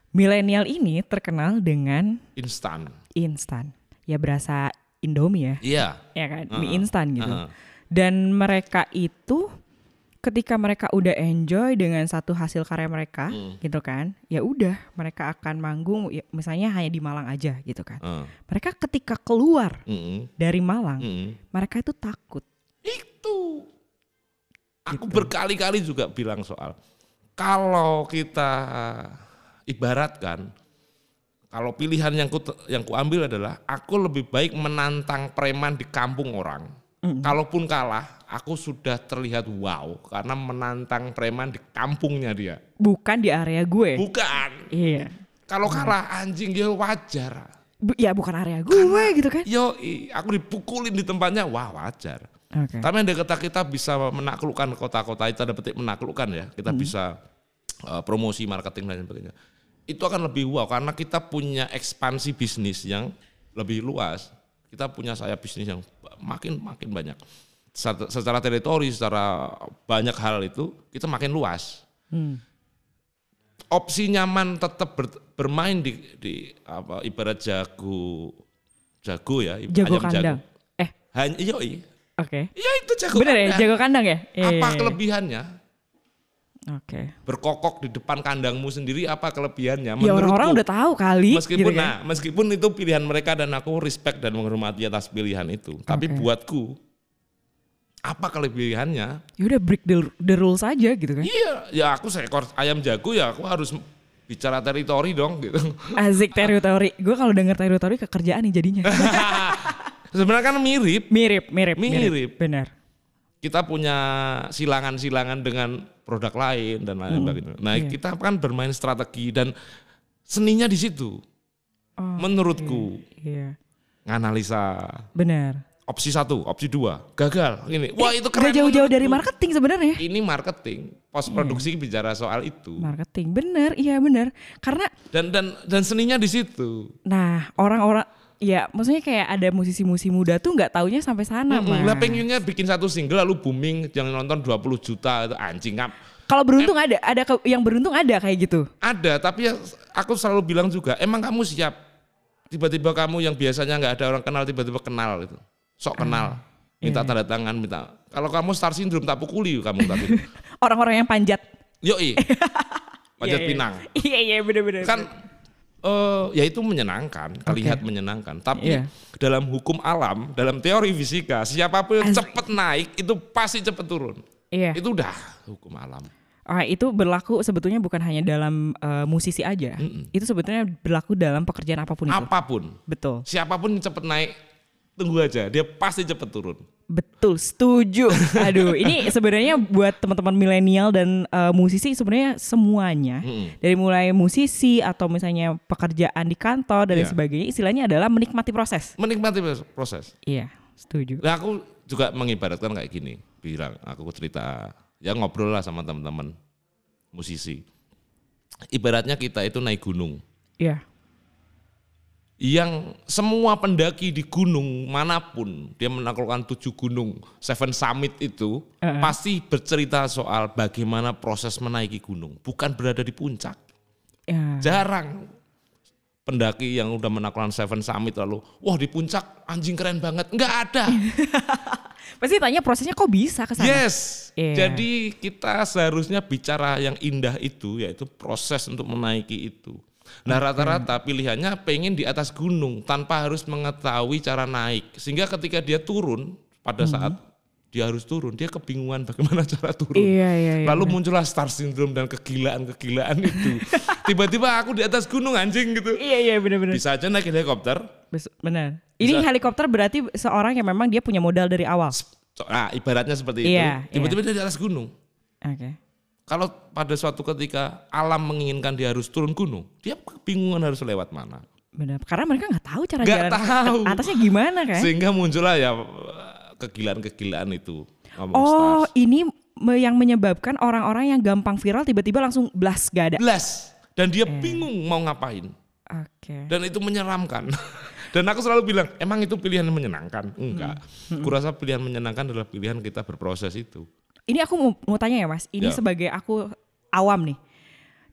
Milenial ini terkenal dengan instan. instan. Ya berasa Indomie ya, Iya. ya kan, Heeh, mie instan gitu. heeh. Dan mereka itu ketika mereka udah enjoy dengan satu hasil karya mereka, Hmm. gitu kan, ya udah mereka akan manggung, ya, misalnya hanya di Malang aja gitu kan. Mereka ketika keluar Mm-mm. dari Malang, Mm-mm. mereka itu takut. Itu. Aku Gitu. berkali-kali juga bilang soal kalau kita ibaratkan kalau pilihan yang ku yang ku ambil adalah aku lebih baik menantang preman di kampung orang. Kalaupun kalah, aku sudah terlihat wow karena menantang preman di kampungnya dia. Bukan di area gue. Bukan. Iya. Kalau kalah anjing ya wajar. Bu- ya bukan area gue gitu kan. Yo, aku dipukulin di tempatnya, wah wajar. Oke. Tapi yang kata kita bisa menaklukkan kota-kota itu ada petik menaklukkan ya. Kita bisa uh, promosi marketing dan sebagainya. Itu akan lebih wow karena kita punya ekspansi bisnis yang lebih luas. Kita punya saya bisnis yang makin makin banyak. Secara, secara teritori, secara banyak hal itu kita makin luas. Hmm. Opsi nyaman tetap ber- bermain di, di apa ibarat jago jago ya, Jago ayam kandang. jago. Eh, Hanya yoi. Oke. Ya itu jago Bener ya, kandang. jago kandang ya? Iya, Apa iya, iya. kelebihannya? Oke. Berkokok di depan kandangmu sendiri apa kelebihannya? Ya orang-orang udah tahu kali. meskipun gitu kan. nah, meskipun itu pilihan mereka dan aku respect dan menghormati atas pilihan itu. Tapi Oke. buatku apa kelebihannya? Ya udah break the, the rules aja gitu kan. Iya, ya aku seekor ayam jago ya aku harus bicara teritori dong gitu. Asik teritori. Gue kalau denger teritori kekerjaan nih jadinya. Sebenarnya kan mirip. mirip, mirip, Mirip. Benar. Kita punya silangan-silangan dengan produk lain dan lain sebagainya. Nah, iya. kita kan bermain strategi dan seninya di situ. Oh, Menurutku, Iya. nganalisa Benar. opsi satu, opsi dua, gagal. Ini, wah itu Gak keren. jauh-jauh dari marketing sebenarnya. Ini marketing, post produksi Iya. bicara soal itu. Marketing, bener, iya bener. Karena, Dan dan dan seninya di situ. nah orang-orang, ya maksudnya kayak ada musisi-musisi muda tuh nggak taunya sampai sana, Mm-mm. Mas. Lah pengennya bikin satu single lalu booming yang nonton 20 juta itu anjing ngap. Kalau beruntung ada, ada ke- yang beruntung ada kayak gitu. Ada, tapi ya aku selalu bilang juga, emang kamu siap? Tiba-tiba kamu yang biasanya nggak ada orang kenal, tiba-tiba kenal itu. Sok kenal, minta tanda tangan, minta. Kalau kamu star syndrome tak pukuli kamu tadi. Orang-orang yang panjat. Yoi, panjat Iya, iya. pinang. Iya, iya bener-bener. Kan eh ya itu menyenangkan, terlihat menyenangkan. Tapi Iya. dalam hukum alam, dalam teori fisika, siapa pun yang cepat naik itu pasti cepat turun. Iya. Itu udah hukum alam. Ah, itu berlaku sebetulnya bukan hanya dalam eh, musisi aja. Itu sebetulnya berlaku dalam pekerjaan apa pun itu. Apa pun, Betul. siapa pun cepat naik, tunggu aja, dia pasti cepat turun. Betul, setuju. Aduh, ini sebenarnya buat teman-teman milenial dan eh, musisi sebenarnya semuanya Mm-mm. dari mulai musisi atau misalnya pekerjaan di kantor dan Iya. sebagainya, istilahnya adalah menikmati proses. Menikmati proses. Iya, setuju. Nah aku juga mengibaratkan kayak gini, bilang aku cerita, ya ngobrol lah sama teman-teman musisi. Ibaratnya kita itu naik gunung. Iya. Yang semua pendaki di gunung mana pun dia menaklukkan tujuh gunung seven summit itu Uh-uh. pasti bercerita soal bagaimana proses menaiki gunung bukan berada di puncak Ya. jarang pendaki yang udah menaklukkan seven summit lalu wah di puncak anjing keren banget nggak ada Pasti tanya prosesnya kok bisa ke sana? yes Iya. jadi kita seharusnya bicara yang indah itu yaitu proses untuk menaiki itu Nah rata-rata pilihannya pengen di atas gunung tanpa harus mengetahui cara naik. Sehingga ketika dia turun pada Hmm. saat dia harus turun, dia kebingungan bagaimana cara turun. Iya, iya, iya. Lalu muncullah star syndrome dan kegilaan-kegilaan itu. Tiba-tiba aku di atas gunung anjing gitu. Iya, iya benar-benar. Bisa aja naik helikopter. Benar. Ini helikopter berarti seorang yang memang dia punya modal dari awal. Nah, ibaratnya seperti Iya, itu. Tiba-tiba dia di atas gunung. Oke. Kalau pada suatu ketika alam menginginkan dia harus turun gunung, dia kebingungan harus lewat mana. Benar. Karena mereka nggak tahu cara Nggak jalan tahu. atasnya gimana kan? Sehingga muncullah ya kegilaan-kegilaan itu. Oh, stars. ini yang menyebabkan orang-orang yang gampang viral tiba-tiba langsung blast gak ada. Blast. Dan dia Eh. bingung mau ngapain. Oke. Dan itu menyeramkan. Dan aku selalu bilang, emang itu pilihan yang menyenangkan? Enggak. Hmm. Kurasa pilihan menyenangkan adalah pilihan kita berproses itu. Ini aku mau, mau tanya ya Mas. Ini Ya. sebagai aku awam nih.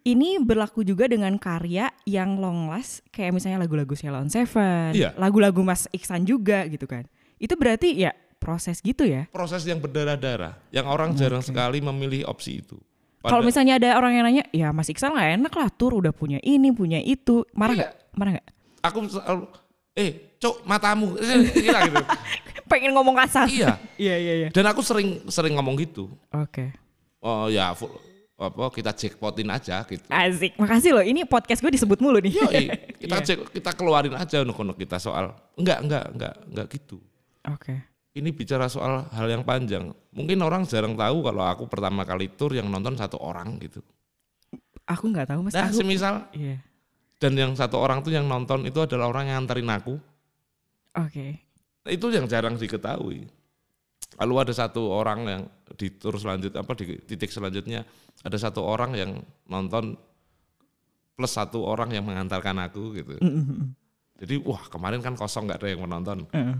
Ini berlaku juga dengan karya yang long last kayak misalnya lagu-lagu Ceylon Seven, Iya. lagu-lagu Mas Iksan juga gitu kan. Itu berarti ya proses gitu ya. Proses yang berdarah-darah. Yang orang jarang sekali memilih opsi itu. Kalau misalnya ada orang yang nanya, ya Mas Iksan nggak enak lah tur udah punya ini punya itu, marah Iya. nggak? Marah nggak? aku selalu, eh cok matamu. Gila gitu. Pengen ngomong kasar. iya. Iya iya iya. Dan aku sering sering ngomong gitu. Oke. Oh ya, full, apa kita jackpotin aja gitu. Asik. Makasih loh. Ini podcast gue disebut mulu nih. Yoi, kita Iya. cek, kita keluarin aja unek kita soal enggak enggak enggak enggak gitu. Oke. Ini bicara soal hal yang panjang. Mungkin orang jarang tahu kalau aku pertama kali tur yang nonton satu orang gitu. Aku nggak tahu mas. Nah, aku, semisal Iya. dan yang satu orang tuh yang nonton itu adalah orang yang nganterin aku. Oke. Nah, itu yang jarang diketahui. Lalu ada satu orang yang di tur selanjutnya apa di titik selanjutnya ada satu orang yang nonton plus satu orang yang mengantarkan aku gitu. Jadi wah kemarin kan kosong nggak ada yang menonton. Heeh.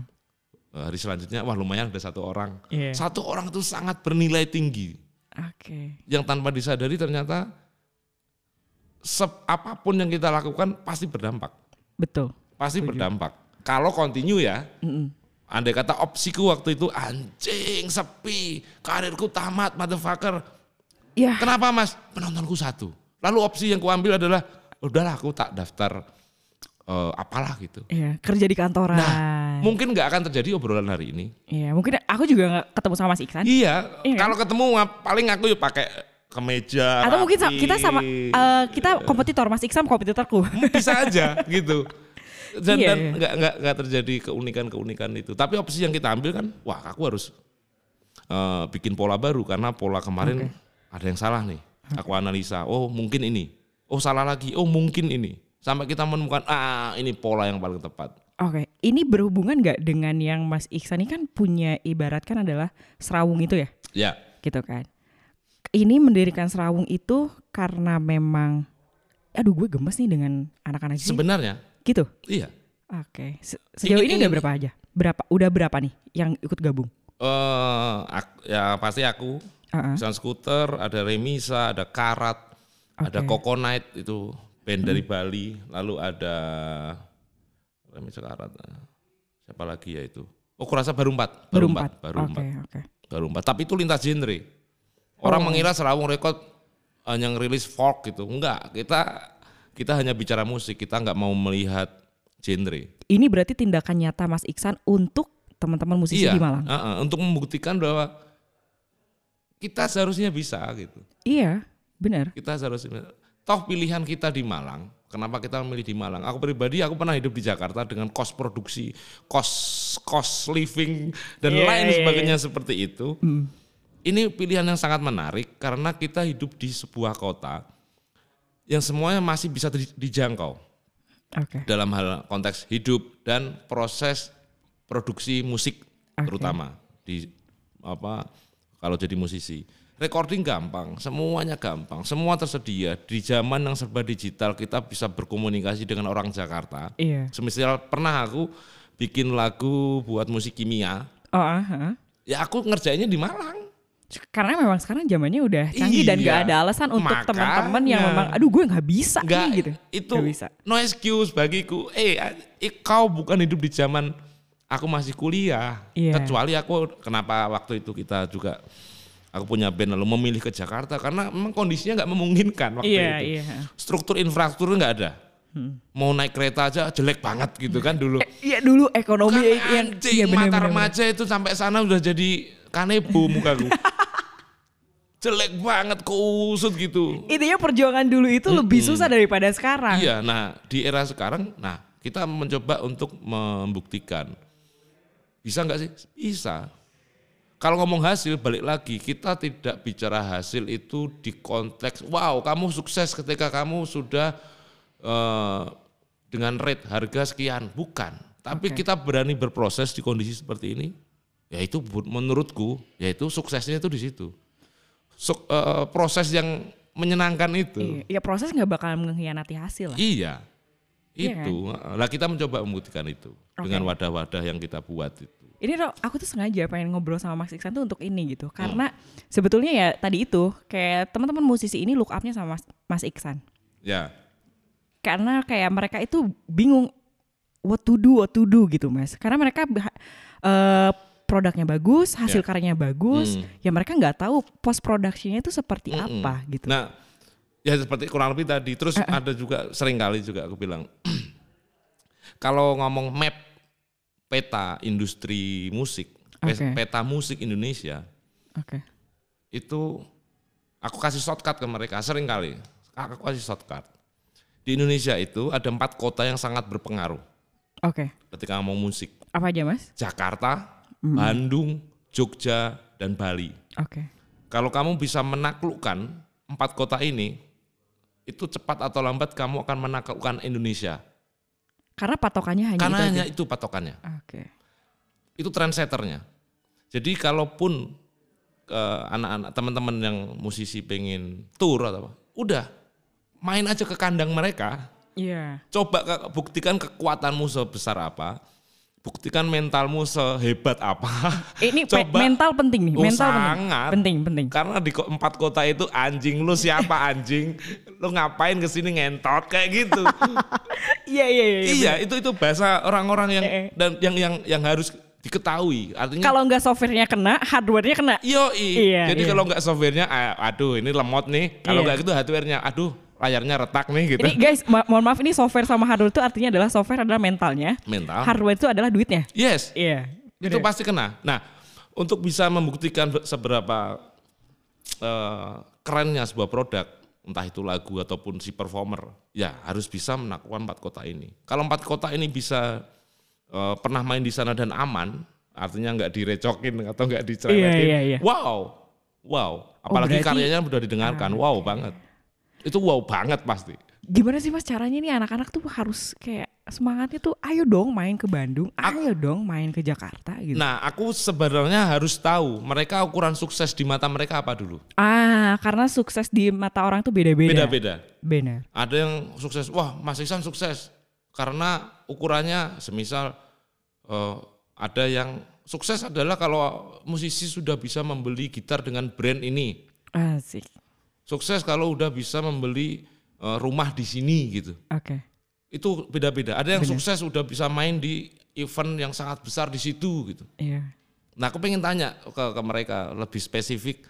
Hari selanjutnya wah lumayan ada satu orang. Iya. Satu orang itu sangat bernilai tinggi Oke. yang tanpa disadari ternyata apa pun yang kita lakukan pasti berdampak. Betul. Pasti Setuju. berdampak. Kalau continue ya, andai kata opsiku waktu itu anjing sepi, karirku tamat, motherfucker. Ya. Kenapa mas? Penontonku satu. Lalu opsi yang kuambil adalah, udahlah aku tak daftar eh, apalah gitu. Iya, kerja di kantoran. Nah, mungkin nggak akan terjadi obrolan hari ini. Iya, mungkin aku juga nggak ketemu sama Mas Iksan. Iya, Iya kan? kalau ketemu paling aku ya pakai kemeja. Atau mungkin rapi. kita sama eh, kita kompetitor Mas Iksan kompetitorku. bisa aja gitu. Dan, Iya, dan iya. nggak terjadi keunikan-keunikan itu. Tapi opsi yang kita ambil kan, wah aku harus eh, bikin pola baru karena pola kemarin ada yang salah nih. Aku analisa, oh mungkin ini, oh salah lagi, oh mungkin ini. Sampai kita menemukan, ah ini pola yang paling tepat. Oke, ini berhubungan nggak dengan yang Mas Iksan ini kan punya ibarat kan adalah serawung itu ya, Ya, gitu kan. Ini mendirikan serawung itu karena memang, aduh gue gemes nih dengan anak-anak sebenarnya Gitu. iya. Oke. Se- Sejauh Ingin- ini udah berapa aja? Berapa? Udah berapa nih yang ikut gabung? eh ak- ya pasti aku, Heeh. Sun Scooter, ada Remisa, ada Karat, ada Oke. Coconut itu band dari Bali, lalu ada Remisa Karat. eh, Siapa lagi ya itu? Oh, kurasa baru empat, baru empat, baru empat, oke. baru empat. Tapi itu lintas genre. Orang Oh. mengira Serawung Record hanya ngerilis folk gitu, enggak. Kita kita hanya bicara musik, kita nggak mau melihat genre. Ini berarti tindakan nyata Mas Iksan untuk teman-teman musisi iya, di Malang. uh-uh, untuk membuktikan bahwa kita seharusnya bisa gitu. Iya, benar. Kita seharusnya toh pilihan kita di Malang. Kenapa kita memilih di Malang? Aku pribadi aku pernah hidup di Jakarta dengan kos produksi, kos kos living dan Iya, lain iya, sebagainya seperti itu. Hmm. Ini pilihan yang sangat menarik karena kita hidup di sebuah kota yang semuanya masih bisa di- dijangkau Oke. dalam hal konteks hidup dan proses produksi musik Oke. terutama di apa kalau jadi musisi recording gampang semuanya gampang semua tersedia di zaman yang serba digital kita bisa berkomunikasi dengan orang Jakarta Iya. semisal pernah aku bikin lagu buat musik kimia Oh, ah, ah. ya aku ngerjainnya di Malang Karena memang sekarang zamannya udah canggih dan Iya. gak ada alasan untuk teman-teman yang memang aduh gue nggak bisa Enggak, nih gitu. itu Nggak bisa. no excuse bagiku. Eh, eh, kau bukan hidup di zaman aku masih kuliah. Iya. Kecuali aku kenapa waktu itu kita juga aku punya band lalu memilih ke Jakarta karena memang kondisinya nggak memungkinkan waktu Iya, itu. iya. Struktur infrastruktur nggak ada. Mau naik kereta aja jelek banget gitu kan dulu. Iya dulu ekonomi Kan yang anjing, iya bener, mata bener, bener. remaja itu sampai sana udah jadi kanebo mukaku. jelek banget kusut gitu. Intinya perjuangan dulu itu lebih susah daripada sekarang. Iya, nah di era sekarang, nah kita mencoba untuk membuktikan bisa nggak sih? Bisa. Kalau ngomong hasil balik lagi kita tidak bicara hasil itu di konteks wow kamu sukses ketika kamu sudah eh, dengan rate harga sekian bukan. Tapi Oke. kita berani berproses di kondisi seperti ini, ya itu menurutku yaitu suksesnya itu di situ. Suk- eh, proses yang menyenangkan itu. Iya, ya proses nggak bakal mengkhianati hasil lah. Iya, Iya itu. Lah kita mencoba membuktikan itu Oke. dengan wadah-wadah yang kita buat itu. Ini Ro, aku tuh sengaja pengen ngobrol sama Mas Iksan tuh untuk ini gitu. Karena sebetulnya ya tadi itu kayak teman-teman musisi ini look up-nya sama Mas, Mas Iksan. Ya, Karena kayak mereka itu bingung what to do, what to do gitu Mas. Karena mereka eh, produknya bagus, hasil Ya. karyanya bagus, Hmm. ya mereka nggak tahu post productionnya itu seperti Mm-mm. apa gitu. Nah, ya seperti kurang lebih tadi. Terus ada juga sering kali juga aku bilang, kalau ngomong map peta industri musik, Oke. peta musik Indonesia Oke. itu aku kasih shortcut ke mereka sering kali. Aku kasih shortcut. Di Indonesia itu ada empat kota yang sangat berpengaruh Oke. ketika ngomong musik. Apa aja Mas? Jakarta, Bandung, Jogja, dan Bali. Oke. Kalau kamu bisa menaklukkan empat kota ini, itu cepat atau lambat kamu akan menaklukkan Indonesia. Karena patokannya hanya Karena itu hanya aja. itu patokannya. Oke. Itu trendsetternya. Jadi kalaupun eh, anak-anak teman-teman yang musisi pengen tour atau apa, udah main aja ke kandang mereka, Iya. coba ke- buktikan kekuatanmu sebesar apa. Buktikan mentalmu sehebat apa. Ini Coba. mental penting nih, Oh, mental sangat. penting. Penting, penting. Karena di empat kota itu anjing lu siapa anjing? Lu ngapain ke sini ngentot kayak gitu. Iya, iya, iya. iya, itu itu bahasa orang-orang yang Eh, eh. dan yang yang yang harus diketahui. Artinya Kalau nggak softwarenya kena, hardwarenya kena. Yo, Iya, Jadi iya. kalau nggak softwarenya, aduh ini lemot nih. Kalau Iya. nggak gitu hardwarenya, aduh layarnya retak nih gitu. Ini guys, ma- mohon maaf ini software sama hardware itu artinya adalah software adalah mentalnya, Mental. hardware itu adalah duitnya. Yes, Iya. itu bener. pasti kena. Nah, untuk bisa membuktikan be- seberapa eh, kerennya sebuah produk, entah itu lagu ataupun si performer, ya harus bisa menaklukkan empat kota ini. Kalau empat kota ini bisa eh, pernah main di sana dan aman, artinya nggak direcokin atau nggak dicerewetin, Iya, iya, iya. wow, wow. Apalagi berarti- karyanya udah didengarkan, wow banget. Itu wow banget pasti. Gimana sih mas caranya nih anak-anak tuh harus kayak semangatnya tuh ayo dong main ke Bandung, ayo dong main ke Jakarta gitu. Nah, aku sebenarnya harus tahu mereka ukuran sukses di mata mereka apa dulu. Ah, karena sukses di mata orang tuh beda-beda. Beda-beda. Benar. Ada yang sukses, wah Mas Iksan sukses karena ukurannya semisal eh, ada yang sukses adalah kalau musisi sudah bisa membeli gitar dengan brand ini. Asik. Sukses kalau udah bisa membeli eh, rumah di sini gitu. Oke. Itu beda-beda. Ada yang sukses udah bisa main di event yang sangat besar di situ gitu. Iya. Nah, aku pengen tanya ke, ke mereka lebih spesifik.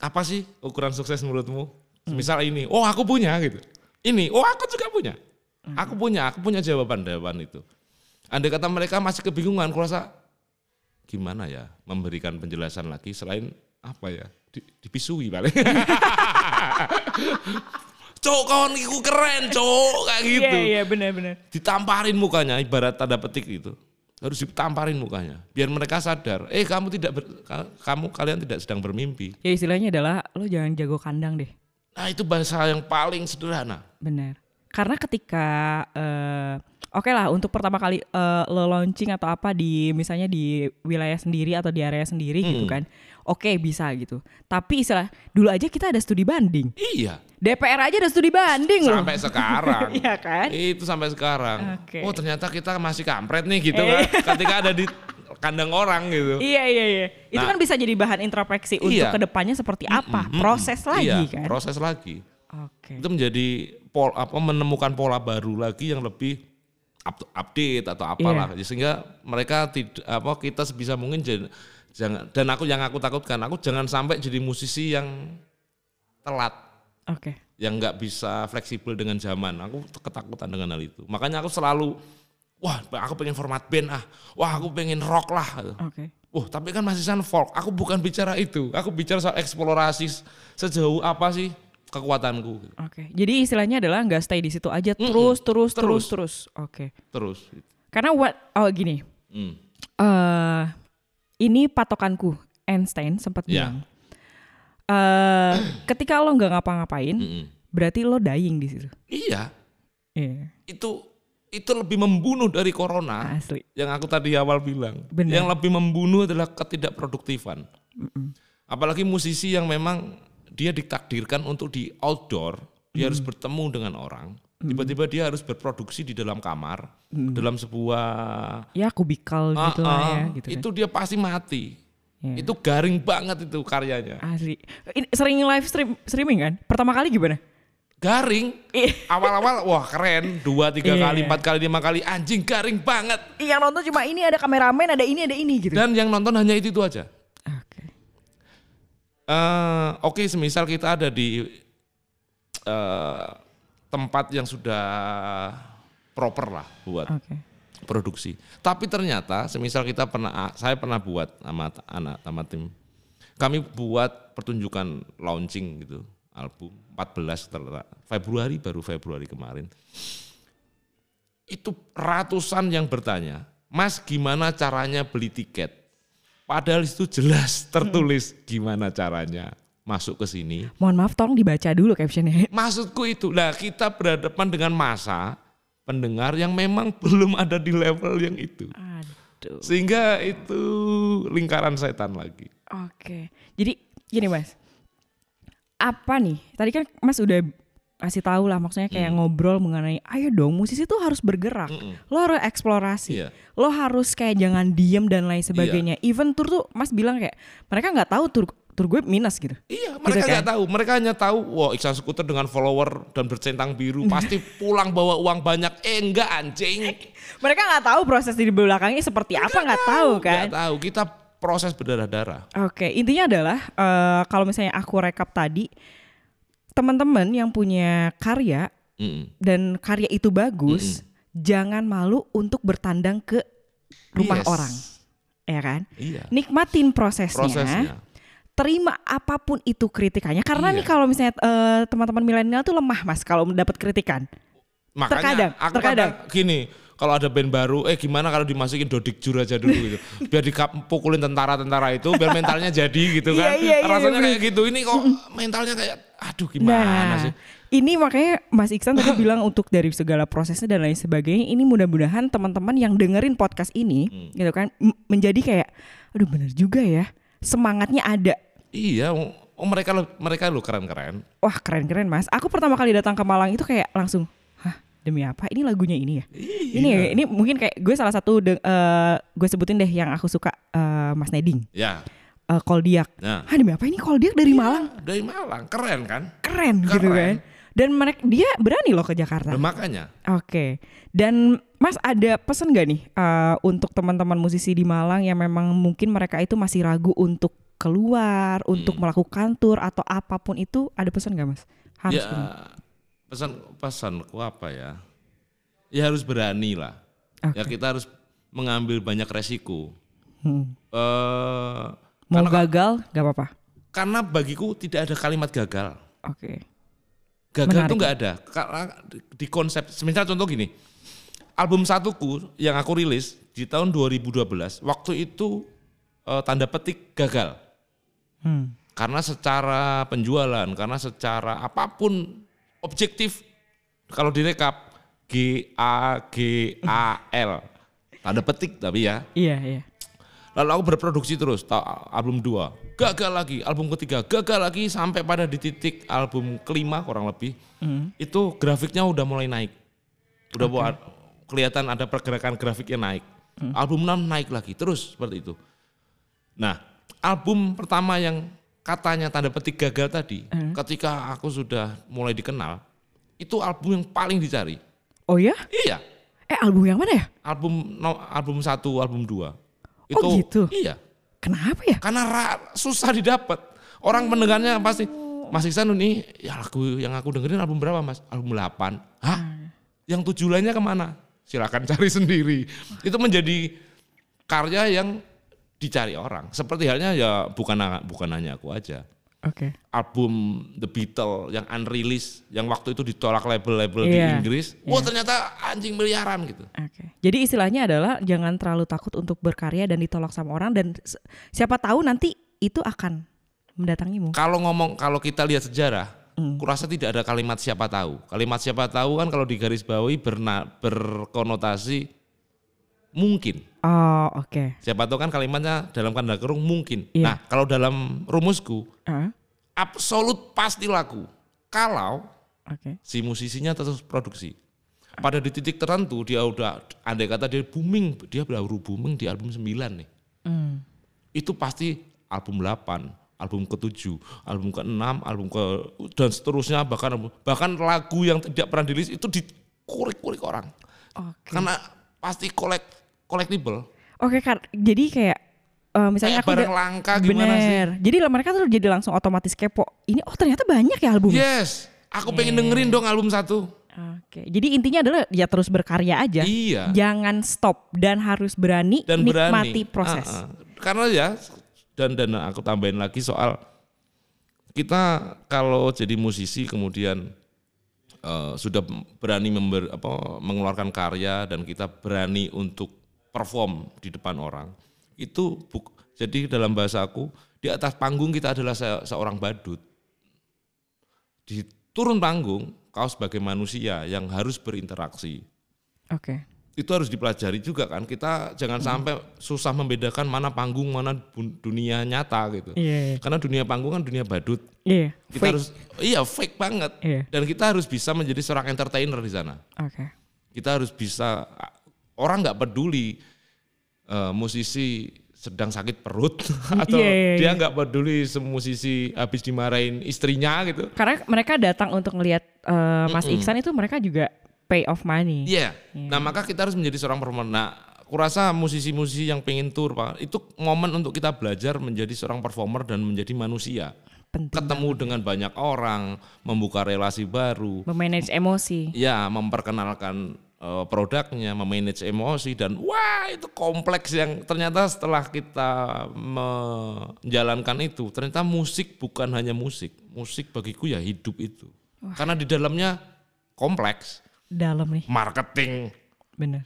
Apa sih ukuran sukses menurutmu? Misal ini, oh aku punya gitu. Ini, oh aku juga punya. Aku punya, aku punya jawaban-jawaban itu. Andai kata mereka masih kebingungan, aku rasa gimana ya memberikan penjelasan lagi selain apa ya? Di, dipisui paling. cok kawan iku keren cok kayak gitu Iya, iya benar-benar. ditamparin mukanya ibarat tanda petik itu harus ditamparin mukanya biar mereka sadar eh kamu tidak ber- ka- kamu kalian tidak sedang bermimpi Ya istilahnya adalah lo jangan jago kandang deh. nah itu bahasa yang paling sederhana Benar. Karena ketika eh, oke lah untuk pertama kali eh, lo launching atau apa di misalnya di wilayah sendiri atau di area sendiri gitu Hmm. kan. Oke bisa gitu. Tapi istilah dulu aja kita ada studi banding. iya DPR aja ada studi banding loh. sampai sekarang Iya kan? itu sampai sekarang Oke. oh ternyata kita masih kampret nih gitu kan ketika ada di kandang orang gitu Iya iya iya. Itu Nah. kan bisa jadi bahan introspeksi untuk Iya. ke depannya seperti apa, Mm-mm, proses lagi iya, kan. proses lagi Oke. itu menjadi pol apa menemukan pola baru lagi yang lebih up- update atau apalah Iya. sehingga mereka tidak apa kita sebisa mungkin jan- jangan dan aku yang aku takutkan aku jangan sampai jadi musisi yang telat Oke. yang nggak bisa fleksibel dengan zaman aku ketakutan dengan hal itu makanya aku selalu wah aku pengen format band ah wah aku pengen rock lah Oke. Wah, tapi kan masih san folk. Aku bukan bicara itu. Aku bicara soal eksplorasi sejauh apa sih kekuatanku. Oke. Jadi istilahnya adalah nggak stay di situ aja terus terus terus Terus. terus. Oke. Terus. Karena what oh gini. Hmm. eh ini patokanku Einstein sempat Ya. bilang. eh ketika lo nggak ngapa-ngapain, Mm-mm. berarti lo dying di situ. Iya, Iya. itu itu lebih membunuh dari corona. Asli. Yang aku tadi awal bilang. Benar. Yang lebih membunuh adalah ketidakproduktifan. Apalagi musisi yang memang dia ditakdirkan untuk di outdoor, dia harus bertemu dengan orang. Tiba-tiba dia harus berproduksi di dalam kamar, dalam sebuah Ya kubikal gitu Ah, lah ah, ya gitu kan. itu dia pasti mati. Iya. Itu garing banget itu karyanya. Asli. Ini sering live stream streaming kan? Pertama kali gimana? Garing. Iya. Awal-awal wah keren, dua tiga Iya. kali, empat kali, lima kali, anjing garing banget. Yang nonton cuma ini ada kameramen, ada ini, ada ini gitu. Dan yang nonton hanya itu, itu aja. Oke. Eh, Oke, semisal kita ada di eh, tempat yang sudah proper lah buat Oke. produksi. Tapi ternyata, semisal kita pernah, saya pernah buat sama anak, sama tim. Kami buat pertunjukan launching gitu, album 14 ter- Februari baru Februari kemarin. Itu ratusan yang bertanya, Mas gimana caranya beli tiket? Padahal itu jelas tertulis gimana caranya masuk ke sini. Mohon maaf tolong dibaca dulu captionnya. Maksudku itu, lah kita berhadapan dengan masa pendengar yang memang belum ada di level yang itu. Aduh. Sehingga itu lingkaran setan lagi. Oke. Jadi gini Mas. Apa nih? Tadi kan Mas udah kasih tahu lah maksudnya kayak Hmm. ngobrol mengenai ayo dong musisi tuh harus bergerak Mm-mm. lo harus eksplorasi Iya. lo harus kayak jangan diem dan lain sebagainya even tour tuh mas bilang kayak mereka nggak tahu tur tur gue minus gitu Iya, mereka kan? nggak tahu. Mereka hanya tahu, wah Iksan Skuter dengan follower dan bercentang biru pasti pulang bawa uang banyak. Eh enggak anjing. mereka nggak tahu proses di belakangnya seperti apa nggak tahu kan Nggak tahu. Kita proses berdarah-darah. Oke, intinya adalah eh, kalau misalnya aku rekap tadi, teman-teman yang punya karya Mm-mm. dan karya itu bagus, jangan malu untuk bertandang ke rumah Yes. orang, ya kan? Iya. Nikmatin prosesnya, Prosesnya. Terima apa pun itu kritikannya. Karena Iya. nih kalau misalnya eh, teman-teman milenial tuh lemah mas kalau mendapat kritikan. Makanya Terkadang, aku terkadang. kadang gini, kalau ada band baru, eh gimana kalau dimasukin Dodik Jur aja dulu gitu. Biar dipukulin tentara-tentara itu biar mentalnya jadi gitu kan. Iya, iya, iya, Rasanya iya, kayak gitu. Ini kok mentalnya kayak aduh gimana Nah, sih? ini makanya Mas Iksan tadi bilang untuk dari segala prosesnya dan lain sebagainya, ini mudah-mudahan teman-teman yang dengerin podcast ini, Hmm. gitu kan, menjadi kayak, aduh bener juga ya, semangatnya ada. Iya, oh, mereka lo mereka lo keren-keren. Wah keren-keren Mas. Aku pertama kali datang ke Malang itu kayak langsung, hah demi apa? Ini lagunya ini ya? Ini ya, ini mungkin kayak gue salah satu de- eh, gue sebutin deh yang aku suka eh, Mas Neding, Ya. uh, Koldiak. Nah, Hah demi apa ini Koldiak dari Malang? dari Malang, keren kan? Keren, gitu Keren. kan? Dan mereka dia berani loh ke Jakarta. Nah, makanya Oke, dan Mas ada pesan gak nih uh, untuk teman-teman musisi di Malang yang memang mungkin mereka itu masih ragu untuk keluar, Hmm. untuk melakukan tour atau apa pun itu, ada pesan gak Mas? Harus ya gini. pesan pesanku apa ya? Ya harus berani lah. Oke. Ya kita harus mengambil banyak resiko. Hmm. Eh Mau karena, gagal gak apa-apa. karena bagiku tidak ada kalimat gagal. Oke. Gagal Menarik. itu nggak ada. Karena di, konsep, semisal contoh gini, album satuku yang aku rilis di tahun 2012, waktu itu eh, tanda petik gagal. Hmm. Karena secara penjualan, karena secara apa pun objektif, kalau direkap G A G A L, tanda petik tapi ya. Iya iya. Lalu aku berproduksi terus, album 2, gagal lagi, album ketiga, gagal lagi sampai pada di titik album kelima kurang lebih. Hmm. Itu grafiknya udah mulai naik. Udah buat kelihatan ada pergerakan grafiknya naik. Album 6 naik lagi, terus seperti itu. Nah, album pertama yang katanya tanda petik gagal tadi, ketika aku sudah mulai dikenal, itu album yang paling dicari. Oh ya? Iya, Eh album yang mana ya? album no- album satu, album dua. Oh, gitu? Iya. Kenapa ya? Karena ra- susah didapat. Orang mendengarnya pasti Mas Iksan ini ya lagu yang aku dengerin album berapa Mas? Album 8. Hah? Yang tujuh lainnya ke mana? Silakan cari sendiri. Itu menjadi karya yang dicari orang. Seperti halnya ya bukan bukan hanya aku aja. Oke. Album The Beatles yang unreleased yang waktu itu ditolak label-label di Iya, Inggris. Wah, ternyata anjing miliaran gitu. Oke. Jadi istilahnya adalah jangan terlalu takut untuk berkarya dan ditolak sama orang dan siapa tahu nanti itu akan mendatangimu. Kalau ngomong kalau kita lihat sejarah, Hmm. kurasa tidak ada kalimat siapa tahu. Kalimat siapa tahu kan kalau di garis bawahi berna, berkonotasi mungkin. Oh, oke. Siapa tahu kan kalimatnya dalam tanda kurung mungkin. Iya. Nah, kalau dalam rumusku Ah, absolut pasti laku. Kalau Oke. si musisinya terus produksi. Pada di titik tertentu dia udah andai kata dia booming, dia baru booming di album 9 nih. Hmm. itu pasti album 8, album ke-7, album ke-6, album ke dan seterusnya bahkan bahkan lagu yang tidak pernah dirilis itu dikurik-kurik orang. Oke. Karena pasti kolek collectible. Oke, Kak. Jadi kayak eh, misalnya Kayak aku barang udah- langka gimana sih? Bener. Jadi lah mereka tuh jadi langsung otomatis kepo. Ini oh ternyata banyak ya album. Yes, aku pengen dengerin dong album satu. Oke. Jadi intinya adalah ya terus berkarya aja. Iya. Jangan stop dan harus berani Dan nikmati berani. proses. Ah, ah. Karena ya dan dan aku tambahin lagi soal kita kalau jadi musisi kemudian eh, sudah berani member, apa, mengeluarkan karya dan kita berani untuk perform di depan orang itu buk, jadi dalam bahasa aku di atas panggung kita adalah se- seorang badut di turun panggung kau sebagai manusia yang harus berinteraksi Oke. itu harus dipelajari juga kan. Kita jangan sampai susah membedakan mana panggung, mana dunia nyata gitu. Iya. Karena dunia panggung kan dunia badut. Iya. Kita Fake. harus iya fake banget. Iya. Dan kita harus bisa menjadi seorang entertainer di sana. Oke. Kita harus bisa orang nggak peduli eh, musisi sedang sakit perut atau Iya, iya, dia iya. nggak peduli se- musisi habis dimarahin istrinya gitu. Karena mereka datang untuk ngelihat eh, Mas Iksan itu mereka juga pay off money. Iya. Nah maka kita harus menjadi seorang performer. Nah, kurasa musisi-musisi yang pengen tour pak, itu momen untuk kita belajar menjadi seorang performer dan menjadi manusia. Penting. Ketemu dengan banyak orang, membuka relasi baru, Memanage emosi. ya memperkenalkan produknya, memanage emosi dan wah itu kompleks yang ternyata setelah kita menjalankan itu, ternyata musik bukan hanya musik, musik bagiku ya hidup itu. Karena di dalamnya kompleks, Dalam nih. marketing, Bener.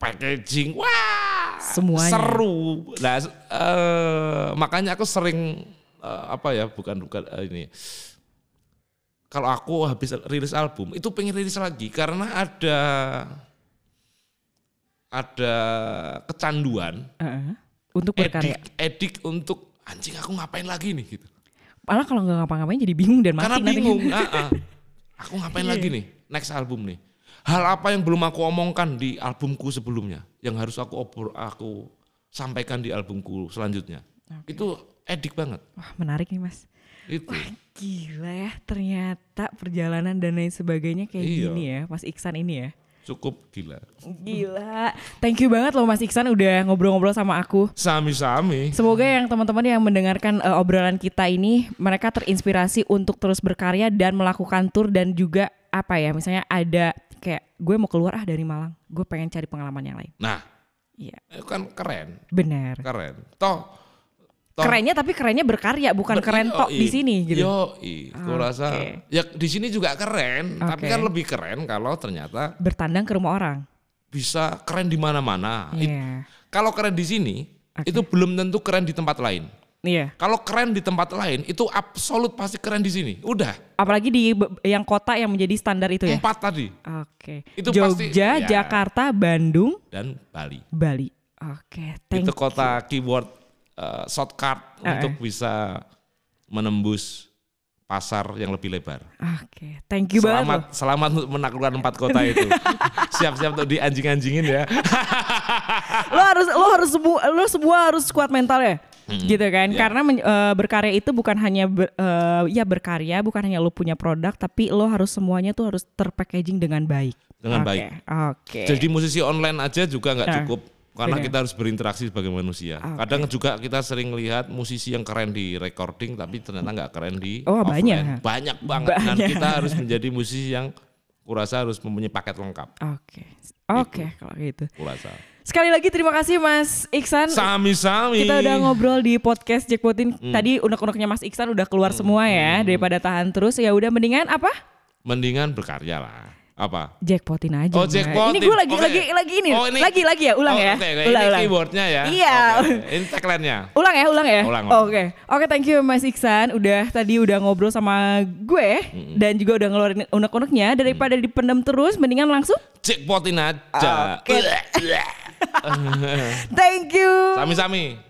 packaging, wah Semuanya. seru. Nah eh, makanya aku sering eh, apa ya, bukan bukan eh, ini kalau aku habis rilis album itu pengen rilis lagi karena ada ada kecanduan Heeh. Untuk berkarya. edik edik untuk anjing aku ngapain lagi nih gitu Malah kalau nggak ngapa-ngapain jadi bingung dan mati karena nanti. bingung ah, ah. aku ngapain Iya. lagi nih next album nih hal apa yang belum aku omongkan di albumku sebelumnya yang harus aku obor aku sampaikan di albumku selanjutnya itu edik banget Wah menarik nih mas. Itu Gila ya ternyata perjalanan dan lain sebagainya kayak Iya. gini ya Mas Iksan ini ya. cukup gila Gila. Thank you banget loh Mas Iksan udah ngobrol-ngobrol sama aku. sami-sami Semoga yang teman-teman yang mendengarkan eh, obrolan kita ini mereka terinspirasi untuk terus berkarya dan melakukan tour dan juga apa ya misalnya ada kayak gue mau keluar ah dari Malang, gue pengen cari pengalaman yang lain. nah Iya, itu kan keren benar. keren toh toh Kerennya tapi kerennya berkarya bukan Ber- keren tok di sini gitu. Yoi, aku rasa Oke. ya di sini juga keren, tapi Oke. kan lebih keren kalau ternyata Bertandang ke rumah orang. bisa keren di mana-mana. It- Iya. Kalau keren di sini, itu belum tentu keren di tempat lain. Iya. Kalau keren di tempat lain, itu absolut pasti keren di sini. Udah, Apalagi di yang kota yang menjadi standar itu ya. empat tadi Oke. Itu Jogja, pasti- ya. Jakarta, Bandung, dan Bali. Bali. Oke, thank itu kota keyword uh, shortcut Eh, untuk bisa menembus pasar yang lebih lebar. Oke, thank you banget. Selamat, loh. selamat untuk menaklukkan empat kota itu. Siap-siap untuk dianjing-anjingin ya. Lo harus lo harus semua lo semua harus kuat mental ya. Gitu kan? ya. Karena men- eh, berkarya itu bukan hanya ber- eh, ya berkarya, bukan hanya lo punya produk, tapi lo harus semuanya tuh harus terpackaging dengan baik. Dengan Oke, baik. Oke. Jadi musisi online aja juga nggak Nah, cukup karena benar. kita harus berinteraksi sebagai manusia. Oke. Kadang juga kita sering lihat musisi yang keren di recording tapi ternyata nggak keren di Oh, offline. banyak. Banyak banget. Dan Banyak. kita harus menjadi musisi yang kurasa harus mempunyai paket lengkap. Oke. Oke, kalau gitu. Kurasa. Sekali lagi terima kasih Mas Iksan. Sami-sami. Kita udah ngobrol di podcast Jackpotin. Hmm. Tadi unek-uneknya Mas Iksan udah keluar semua ya daripada tahan terus. Ya udah mendingan apa? Mendingan berkarya lah. Apa? Jackpotin aja. Oh, jackpotin. Ini gue lagi Oke. lagi lagi ini. Oh, ini- Lagi lagi ya, ulang Oh, ya. Ulang ini ulang. keyboardnya ya. Iya. Oke, Ini tagline-nya. Ulang ya, ulang ya. Ulang. Oke, oke, thank you Mas Iksan. Udah tadi udah ngobrol sama gue dan juga udah ngeluarin unek-uneknya daripada dipendam terus, mendingan langsung. Jackpotin aja. Oke. Thank you. Sami-sami.